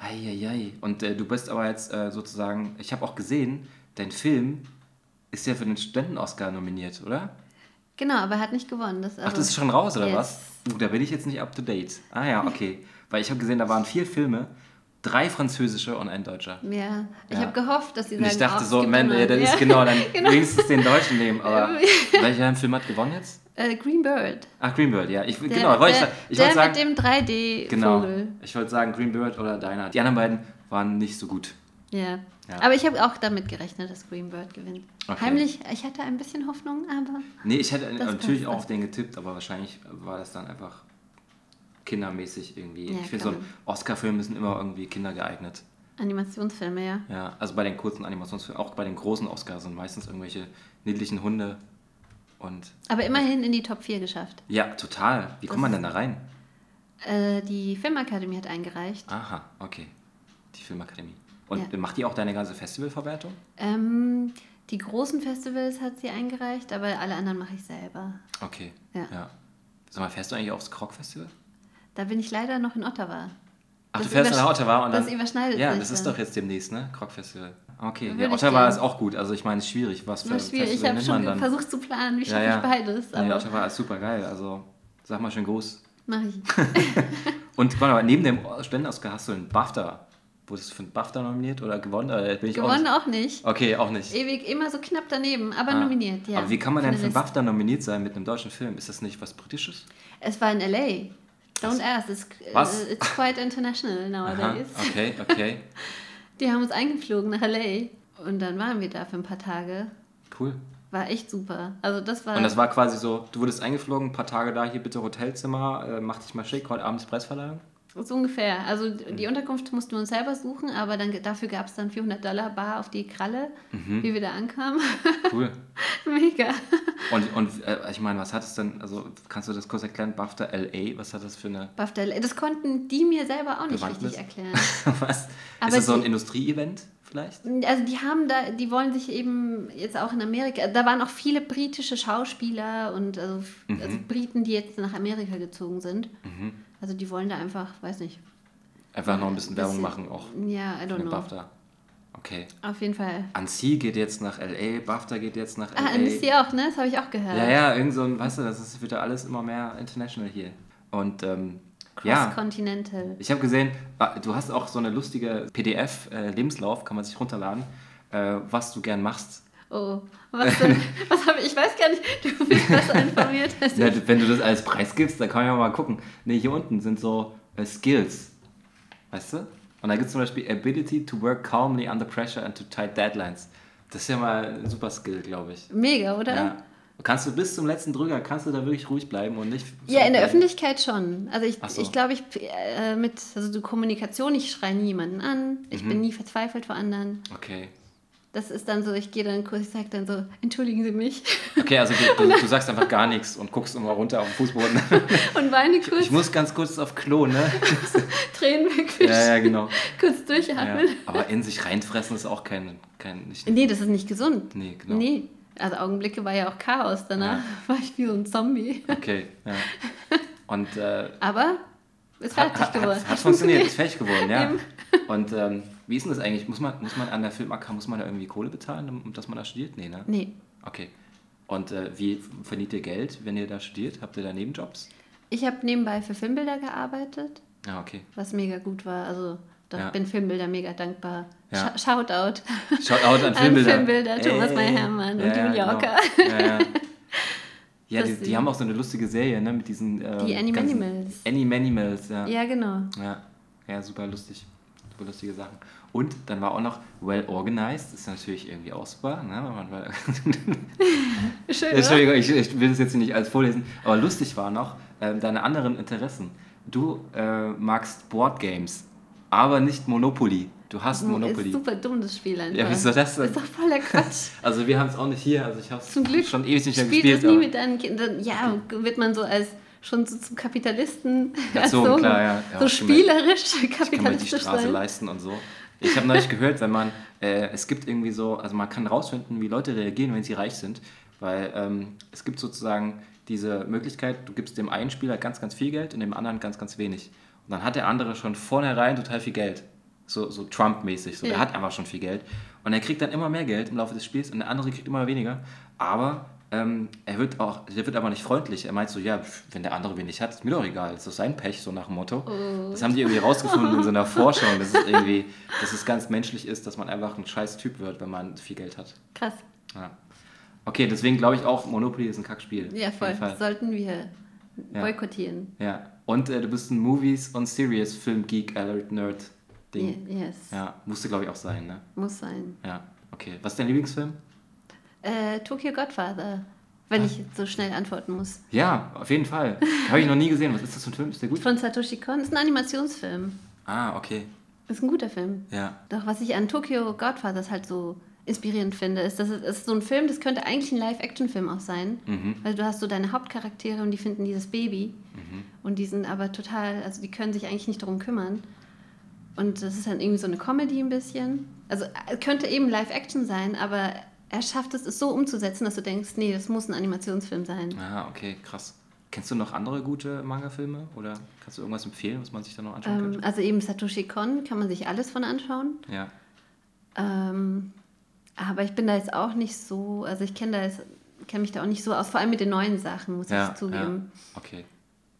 Eieiei. Und äh, du bist aber jetzt äh, sozusagen, ich habe auch gesehen, dein Film ist ja für den Studenten-Oscar nominiert, oder? Genau, aber er hat nicht gewonnen. Das, also, Ach, das ist schon raus, oder yes. was? Uh, da bin ich jetzt nicht up to date. Ah ja, okay. Weil ich habe gesehen, da waren vier Filme, drei französische und ein deutscher. Ja, ich Ja. habe gehofft, dass sie Und sagen, ich dachte so, man, ja, das ist genau, dann Genau. wenigstens den deutschen nehmen. Aber welcher Film hat gewonnen jetzt? Äh, Green Bird. Ach, Greenbird, ja. Ich, Der, genau, wollte der, ich, ich der wollte sagen, mit dem 3D-Vogel. genau. Ich wollte sagen, Greenbird oder Deiner. Die anderen beiden waren nicht so gut. Ja. Ja. Aber ich habe auch damit gerechnet, dass Green Bird gewinnt. Okay. Heimlich, ich hatte ein bisschen Hoffnung, aber Nee, ich hätte natürlich auch auf den getippt, aber wahrscheinlich war das dann einfach kindermäßig irgendwie. Ja, ich finde, so ein Oscar-Film sind immer irgendwie kindergeeignet. Animationsfilme, ja. Ja, also bei den kurzen Animationsfilmen, auch bei den großen Oscars sind meistens irgendwelche niedlichen Hunde und Aber immerhin in die Top 4 geschafft. ja, total. Wie kommt man denn da rein? Äh, die Filmakademie hat eingereicht. Aha, okay. Die Filmakademie. Und Ja. macht die auch deine ganze Festivalverwertung? Ähm, die großen Festivals hat sie eingereicht, aber alle anderen mache ich selber. Okay. Ja. ja. Sag mal, fährst du eigentlich aufs Krog-Festival? Da bin ich leider noch in Ottawa. Ach, Das du fährst nach Ottawa und dann. das überschneidet Ja, sich das ist dann. doch jetzt demnächst, ne? Krog-Festival. Okay, Würde ja, Ottawa ist auch gut. Also ich meine, es ist schwierig. Was für schwierig. Ich Festival habe schon dann? versucht zu planen, wie Ja, schaffe ja. ich beides. Nee, Aber Ottawa ist super geil. Also sag mal schön groß. mache ich. Und warte mal, neben dem Ständenausgar hast du einen BAFTA. Wurdest du für einen BAFTA nominiert oder gewonnen? Oder bin ich Gewonnen Auch auch nicht. nicht? Okay, auch nicht. Ewig immer so knapp daneben, aber Ah. nominiert, ja. Aber wie kann man denn für einen. BAFTA nominiert sein mit einem deutschen Film? Ist das nicht was Britisches? Es war in LA. Don't ask, it's, Was? uh, it's quite international Aha, nowadays. okay, okay. Die haben uns eingeflogen nach LA und dann waren wir da für ein paar Tage. Cool. War echt super. Also das war, Und das war quasi so, du wurdest eingeflogen, ein paar Tage da, hier bitte Hotelzimmer, äh, mach dich mal schick, heute Abend Preisverleihung. So ungefähr. Also Mhm. die Unterkunft mussten wir uns selber suchen, aber dann, dafür gab es dann 400 Dollar Bar auf die Kralle, Mhm. wie wir da ankamen. Cool. Mega. Und, und äh, ich meine, was hat es denn, also kannst du das kurz erklären, BAFTA LA, was hat das für eine, BAFTA LA. Das konnten die mir selber auch nicht richtig erklären. was? Aber ist das so ein Industrie-Event vielleicht? Also die haben da, die wollen sich eben jetzt auch in Amerika, da waren auch viele britische Schauspieler und also, Mhm. also Briten, die jetzt nach Amerika gezogen sind. Also die wollen da einfach, weiß nicht. Einfach noch ein bisschen Werbung machen auch Ja, I don't know. BAFTA. Okay. Auf jeden Fall. Annecy geht jetzt nach LA, BAFTA geht jetzt nach Ah, LA. in DC auch, ne? Das habe ich auch gehört. Ja, ja, irgend so ein, weißt du, das ist, wird ja alles immer mehr international hier. Und ähm, ja, Cross-Continental. ich habe gesehen, ah, du hast auch so eine lustige PDF-Lebenslauf, kann man sich runterladen, äh, was du gern machst. Oh, was denn? was habe ich? Ich weiß gar nicht, du bist besser informiert als Ja, ich. wenn du das als Preis gibst, dann kann man ja mal gucken. Ne, hier unten sind so äh, Skills. Weißt du? Und da gibt es zum Beispiel Ability to work calmly under pressure and to tight deadlines. Das ist ja mal ein super Skill, glaube ich. Mega, oder? Ja. Kannst du bis zum letzten Drücker, kannst du da wirklich ruhig bleiben und nicht... Ja, in der Öffentlichkeit schon. Also ich, so. ich glaube, ich äh, mit also die Kommunikation, ich schreie niemanden an, ich Mhm. bin nie verzweifelt vor anderen. Okay. Das ist dann so, ich gehe dann kurz, ich sage dann so, entschuldigen Sie mich Okay, also du, du, du sagst einfach gar nichts und guckst immer runter auf den Fußboden. und weine kurz, Ich muss ganz kurz auf Klo, ne? Tränen wegwischen, Ja, ja, genau. kurz Ja. durchatmen. Aber in sich reinfressen ist auch kein... kein nicht, Nee, das ist nicht gesund. Nee, genau. Nee. Also Augenblicke war ja auch Chaos. Danach Ja. war ich wie so ein Zombie. Okay, ja. Und äh, Aber ist hat, hat, geworden. hat, hat funktioniert, ist fertig geworden, ja. Eben. Und ähm, wie ist denn das eigentlich? Muss man, muss man an der Film AK, muss man da irgendwie Kohle bezahlen, dass man da studiert? Nee, ne? Nee. Okay. Und äh, wie verdient ihr Geld, wenn ihr da studiert? Habt ihr da Nebenjobs? Ich habe nebenbei für Filmbilder gearbeitet, Ja, okay. was mega gut war. Also da Ja. bin Filmbilder mega dankbar. Ja. Sh Shoutout. Schaut out an An Filmbilder. Filmbilder, Thomas Meyer-Hermann und Julia Ocker. Genau. Ja, ja. ja die, die haben auch so eine lustige Serie, ne? Mit diesen. Ähm, Die Animanimals. Animanimals, ja. Ja, genau. Ja, ja, super lustig. Super lustige Sachen. Und dann war auch noch Well Organized, das ist natürlich irgendwie auch super. Ne? Schön? Entschuldigung, ich, ich will das jetzt nicht alles vorlesen, aber lustig war noch ähm, deine anderen Interessen. Du äh, magst Boardgames, aber nicht Monopoly. Du hast Mo- Monopoly. Ist super dumm, das Spiel einfach. Ja, wieso das denn? ist doch voller Quatsch. Also wir haben es auch nicht hier, also ich habe Zum Glück es schon ewig nicht mehr Spielt gespielt. es nie mit deinen Kindern. Ja, wird man so als schon so zum Kapitalisten Erzogen, klar, ja. Ja, so spielerisch kann man die kapitalistisch Straße sein. leisten und so. Ich habe neulich gehört, wenn man, äh, es gibt irgendwie so, also man kann rausfinden, wie Leute reagieren, wenn sie reich sind, weil ähm, es gibt sozusagen diese Möglichkeit, du gibst dem einen Spieler ganz, ganz viel Geld und dem anderen ganz, ganz wenig. Und dann hat der andere schon vornherein total viel Geld. So, so Trump-mäßig. So, Der Ja. hat einfach schon viel Geld. Und er kriegt dann immer mehr Geld im Laufe des Spiels und der andere kriegt immer weniger. Aber ähm, er wird auch, der wird aber nicht freundlich. Er meint so, ja, wenn der andere wenig hat, ist mir doch egal. Das ist sein Pech, so nach dem Motto. Das haben die irgendwie rausgefunden in so einer Forschung, dass es irgendwie, dass es ganz menschlich ist, dass man einfach ein scheiß Typ wird, wenn man viel Geld hat. Krass. Ja. Okay, deswegen glaube ich auch, Monopoly ist ein Kackspiel. Ja, voll. Das sollten wir Ja. boykottieren. Ja. Und äh, du bist ein Movies- und Series-Film-Geek, Alert, Nerd-Ding. Ye- Yes. Ja, musste glaube ich auch sein, ne? Muss sein. Ja, okay. Was ist dein Lieblingsfilm? Äh, Tokyo Godfather. Wenn ich jetzt so schnell antworten muss. Ja, auf jeden Fall. Habe ich noch nie gesehen. Was ist das für ein Film? Ist der gut? Von Satoshi Kon. Ist ein Animationsfilm. Ah, okay. Ist ein guter Film. Ja. Doch, was ich an Tokyo Godfathers halt so inspirierend finde, ist, dass es, es ist so ein Film, das könnte eigentlich ein Live-Action-Film auch sein. Mhm. Weil du hast so deine Hauptcharaktere und die finden dieses Baby. Mhm. Und die sind aber total, also die können sich eigentlich nicht darum kümmern. Und das ist dann irgendwie so eine Comedy ein bisschen. Also äh, könnte eben Live-Action sein, aber er schafft es, es so umzusetzen, dass du denkst, nee, das muss ein Animationsfilm sein. Ah, okay, krass. Kennst du noch andere gute Manga-Filme? Oder kannst du irgendwas empfehlen, was man sich da noch anschauen Ähm, könnte? also eben Satoshi Kon kann man sich alles von anschauen. Ja. Ähm, aber ich bin da jetzt auch nicht so, also ich kenne da jetzt, kenne mich da auch nicht so aus, vor allem mit den neuen Sachen, muss Ja, ich zugeben. ja. Okay.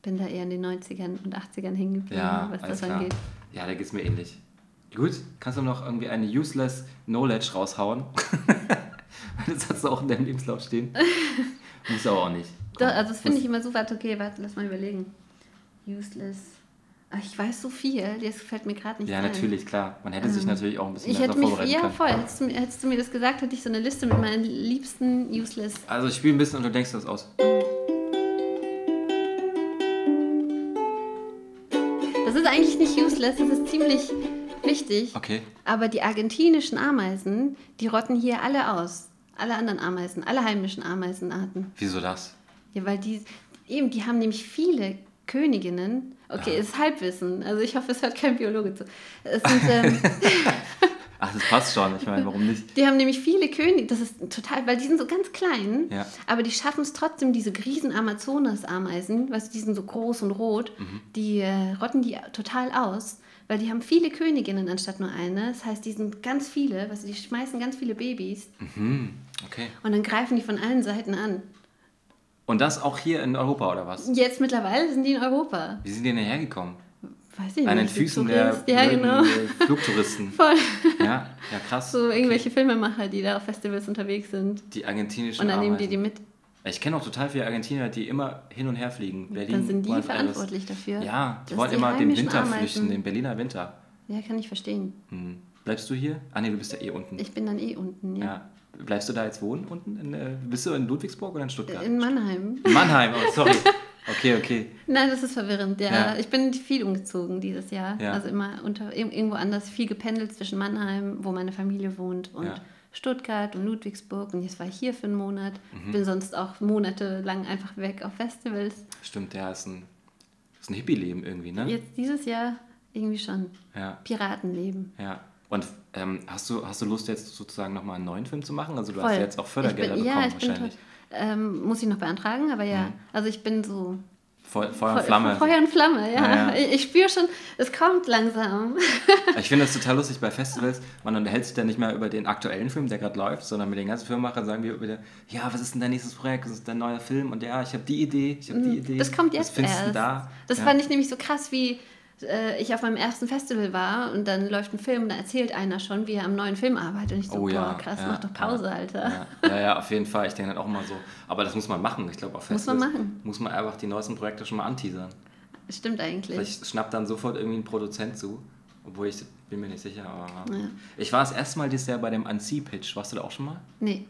Bin da eher in den 90ern und 80ern hängen geblieben, Ja, was das klar. angeht. Ja, da geht es mir ähnlich. Gut, kannst du noch irgendwie eine useless Knowledge raushauen? das hast du auch in deinem Lebenslauf stehen. Muss aber auch nicht. Komm, also das finde ich immer so weit, okay, warte, lass mal überlegen. Useless. Ach, ich weiß so viel, das fällt mir gerade nicht Ja, ein. natürlich, klar. Man hätte sich Ähm, natürlich auch ein bisschen Ich besser hätte mich, vorbereiten ja können. voll, hättest du, mir- hättest du mir das gesagt, hätte ich so eine Liste mit meinen liebsten Useless. Also ich spiele ein bisschen und du denkst das aus. Das ist eigentlich nicht useless, das ist ziemlich wichtig. Okay. Aber die argentinischen Ameisen, die rotten hier alle aus. Alle anderen Ameisen, alle heimischen Ameisenarten. Wieso das? Ja, weil die, eben, die haben nämlich viele Königinnen. Okay, ist Halbwissen. Also ich hoffe, es hört kein Biologe zu. Es sind, ähm, Ach, das passt schon. Ich meine, warum nicht? die haben nämlich viele Könige. Das ist total, weil die sind so ganz klein. Ja. Aber die schaffen es trotzdem, diese riesen Amazonas-Ameisen, weißt du, die sind so groß und rot, Mhm. die äh, rotten die total aus. Weil die haben viele Königinnen anstatt nur eine. Das heißt, die sind ganz viele, du, die schmeißen ganz viele Babys Mhm. Okay. und dann greifen die von allen Seiten an. Und das auch hier in Europa, oder was? Jetzt mittlerweile sind die in Europa. Wie sind die denn hergekommen? Weiß ich An den nicht. Füßen der Ja, genau. Flugtouristen. Voll. Ja, ja krass. So irgendwelche Filmemacher, die da auf Festivals unterwegs sind. Die argentinischen Und dann nehmen die die mit. Ich kenne auch total viele Argentinier, die immer hin und her fliegen. Berlin, Dann sind die Buenos Aires. verantwortlich dafür. Ja, die wollen die immer den Winter Ameisen- flüchten, den Berliner Winter. Ja, kann ich verstehen. Hm. Bleibst du hier? Ah nee, du bist ja eh unten. Ich bin dann eh unten, ja. ja. Bleibst du da jetzt wohnen unten? In, äh, bist du in Ludwigsburg oder in Stuttgart? In Mannheim. Mannheim, oh, sorry. Okay, okay. Nein, das ist verwirrend. Ja, Ja. ich bin viel umgezogen dieses Jahr. Ja. Also immer unter ir- irgendwo anders viel gependelt zwischen Mannheim, wo meine Familie wohnt, und Ja. Stuttgart und Ludwigsburg. Und jetzt war ich hier für einen Monat. Mhm. Bin sonst auch monatelang einfach weg auf Festivals. Stimmt, ja, ist ein, ist ein Hippie-Leben irgendwie, ne? Jetzt dieses Jahr irgendwie schon. Ja, Piratenleben. ja. Und ähm, hast, du, hast du Lust jetzt sozusagen nochmal einen neuen Film zu machen? Also du Voll. hast ja jetzt auch Fördergelder bin, bekommen ja, ich bin wahrscheinlich. ähm, muss ich noch beantragen, aber ja. Also ich bin so Feu- Feuer und Flamme. Feuer und Flamme, ja. Ja, ja. Ich, spüre schon, es kommt langsam. Ich finde das total lustig bei Festivals. Man unterhält sich dann nicht mehr über den aktuellen Film, der gerade läuft, sondern mit den ganzen Filmemachern sagen wir wieder, ja, was ist denn dein nächstes Projekt, was ist dein neuer Film? Und ja, ich habe die Idee, ich habe die Idee. Mm, Das kommt was jetzt du erst. da? Das ja. fand ich nämlich so krass, wie äh, ich auf meinem ersten Festival war und dann läuft ein Film und da erzählt einer schon, wie er am neuen Film arbeitet. Und ich so, Oh ja, boah, krass, ja, mach doch Pause, ja, Alter. Ja, ja, auf jeden Fall. Ich denke dann auch mal so. Aber das muss man machen. Ich glaube, auf Muss man Festivals machen. muss man einfach die neuesten Projekte schon mal anteasern. Stimmt eigentlich. Vielleicht schnappt dann sofort irgendwie ein Produzent zu. Obwohl ich bin mir nicht sicher. Aber Ja. Ich war das erste Mal dieses Jahr bei dem Annecy-Pitch. Warst du da auch schon mal? Nee.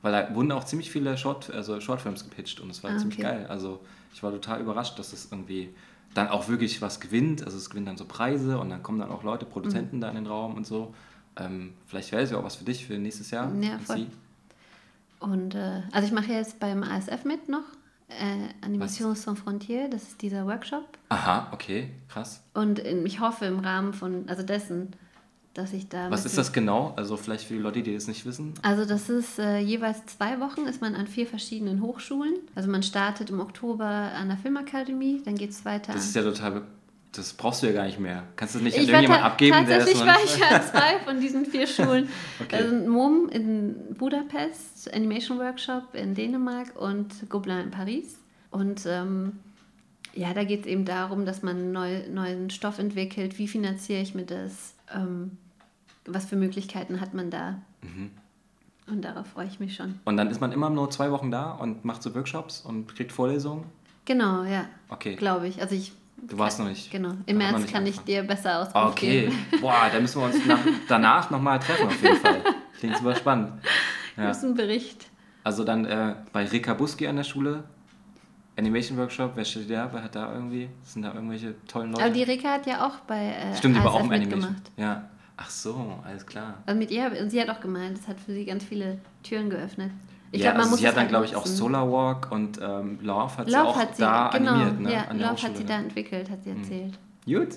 Weil da wurden auch ziemlich viele Short, also Shortfilms gepitcht und es war Ah, ziemlich okay. geil. Also ich war total überrascht, dass es irgendwie dann auch wirklich was gewinnt. Also es gewinnt dann so Preise und dann kommen dann auch Leute, Mhm. Produzenten da in den Raum und so. Ähm, vielleicht wäre es ja auch was für dich für nächstes Jahr. Ja, Und voll. sie. Und äh, also ich mache jetzt beim ASF mit noch. Äh, Animation Sans Frontières, das ist dieser Workshop. Aha, okay, krass. Und in, ich hoffe im Rahmen von, also dessen, dass ich da. Was ist das genau? Also vielleicht für die Leute, die das nicht wissen. Also das ist äh, jeweils zwei Wochen, ist man an vier verschiedenen Hochschulen. Also man startet im Oktober an der Filmakademie, dann geht es weiter. Das ist ja total. Das brauchst du ja gar nicht mehr. Kannst du das nicht an ich war irgendjemand abgeben, der das tatsächlich war ich an zwei von diesen vier Schulen. Okay. Also MUM in Budapest, Animation Workshop in Dänemark und Gobelin in Paris. Und ähm, ja, da geht es eben darum, dass man neu, neuen Stoff entwickelt. Wie finanziere ich mir das? Ähm, was für Möglichkeiten hat man da? Mhm. Und darauf freue ich mich schon. Und dann ist man immer nur zwei Wochen da und macht so Workshops und kriegt Vorlesungen. Genau, ja. Okay. Glaube ich. Also ich. Du warst noch nicht. Genau. Im März kann ich angefangen. dir besser Auskunft Ah, Okay. geben. Boah, da müssen wir uns nach, danach nochmal treffen auf jeden Fall. Klingt super spannend. Ja. Das ist ein Bericht. Also dann äh, bei Rika Buski an der Schule, Animation Workshop, wer steht da? Wer hat da irgendwie? Sind da irgendwelche tollen Leute? Aber die Rika hat ja auch bei äh, Stimmt, die war auch im Animation. mitgemacht. Ja. Ach so, alles klar. Also mit ihr, und sie hat auch gemeint, das hat für sie ganz viele Türen geöffnet. Ich ja, glaube, man also sie es hat dann, halt glaube ich, auch nutzen. Solar Walk und ähm, Love hat sie Love auch hat sie, da genau, animiert, ne? ja, an Love Hochschule. hat sie da entwickelt, hat sie erzählt. Gut.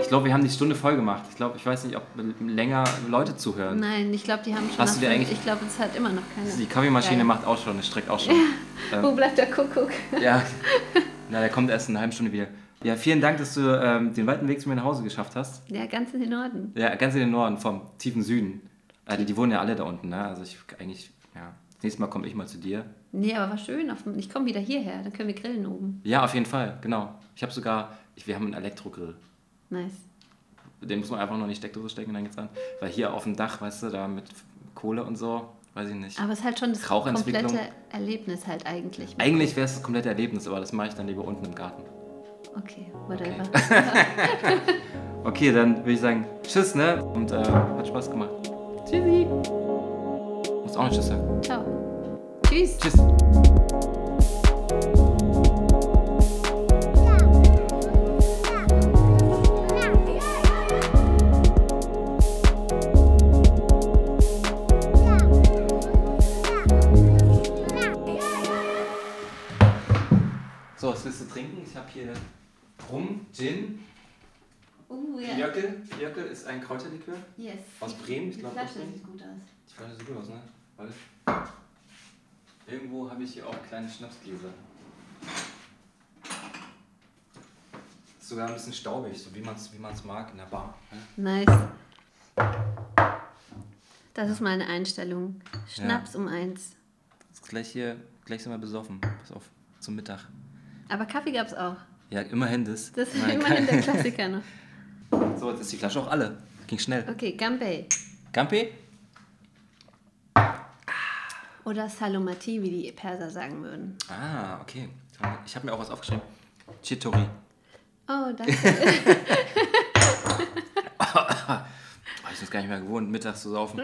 Ich glaube, wir haben die Stunde voll gemacht. Ich glaube, ich weiß nicht, ob länger Leute zuhören. Nein, ich glaube, die haben schon Hast du dir eigentlich- Ich glaube, es hat immer noch keine. Die Kaffeemaschine Geil. macht auch schon, es streckt auch schon. Wo bleibt der Kuckuck? Ja, na, der kommt erst in einer halben Stunde wieder. Ja, vielen Dank, dass du ähm, den weiten Weg zu mir nach Hause geschafft hast. Ja, ganz in den Norden. Ja, ganz in den Norden, vom tiefen Süden. Äh, die, die wohnen ja alle da unten, ne? Also ich eigentlich, ja. Das nächste Mal komme ich mal zu dir. Nee, aber war schön. Ich komme wieder hierher, dann können wir grillen oben. Ja, auf jeden Fall, genau. Ich habe sogar, ich, wir haben einen Elektrogrill. Nice. Den muss man einfach in die Steckdose stecken und dann geht's an. Weil hier auf dem Dach, weißt du, da mit Kohle und so, weiß ich nicht. Aber es ist halt schon das komplette Erlebnis halt eigentlich. Eigentlich wäre es das komplette Erlebnis, aber das mache ich dann lieber unten im Garten. Okay, whatever. Okay, dann würde ich sagen, tschüss, ne? Und äh, hat Spaß gemacht. Tschüssi. Muss auch noch tschüss sagen. Ciao. Tschüss. Tschüss. So, was willst du trinken? Ich habe hier Rum, Gin, Uh, ja. Jöckel. Jöckel ist ein Kräuterlikör. Yes. Aus Bremen, ich Die glaub, aus Flasche sieht gut aus. Die Flasche sieht gut aus, ne? Warte. Irgendwo habe ich hier auch kleine Schnapsgläser. Ist sogar ein bisschen staubig, so wie man es wie man's mag in der Bar. Ne? Nice. Das ist meine Einstellung. Schnaps um eins. Ist gleich hier, gleich sind wir besoffen. Pass auf, zum Mittag. Aber Kaffee gab es auch. Ja, immerhin das. Das ist Immerhin immerhin der Klassiker noch. So, jetzt ist die Flasche auch alle. Ging schnell. Okay, Gampei. Gampi? Oder Salomati, wie die Perser sagen würden. Ah, okay. Ich habe mir auch was aufgeschrieben. Chitori. Oh, danke. Oh, ich bin es gar nicht mehr gewohnt, mittags zu saufen.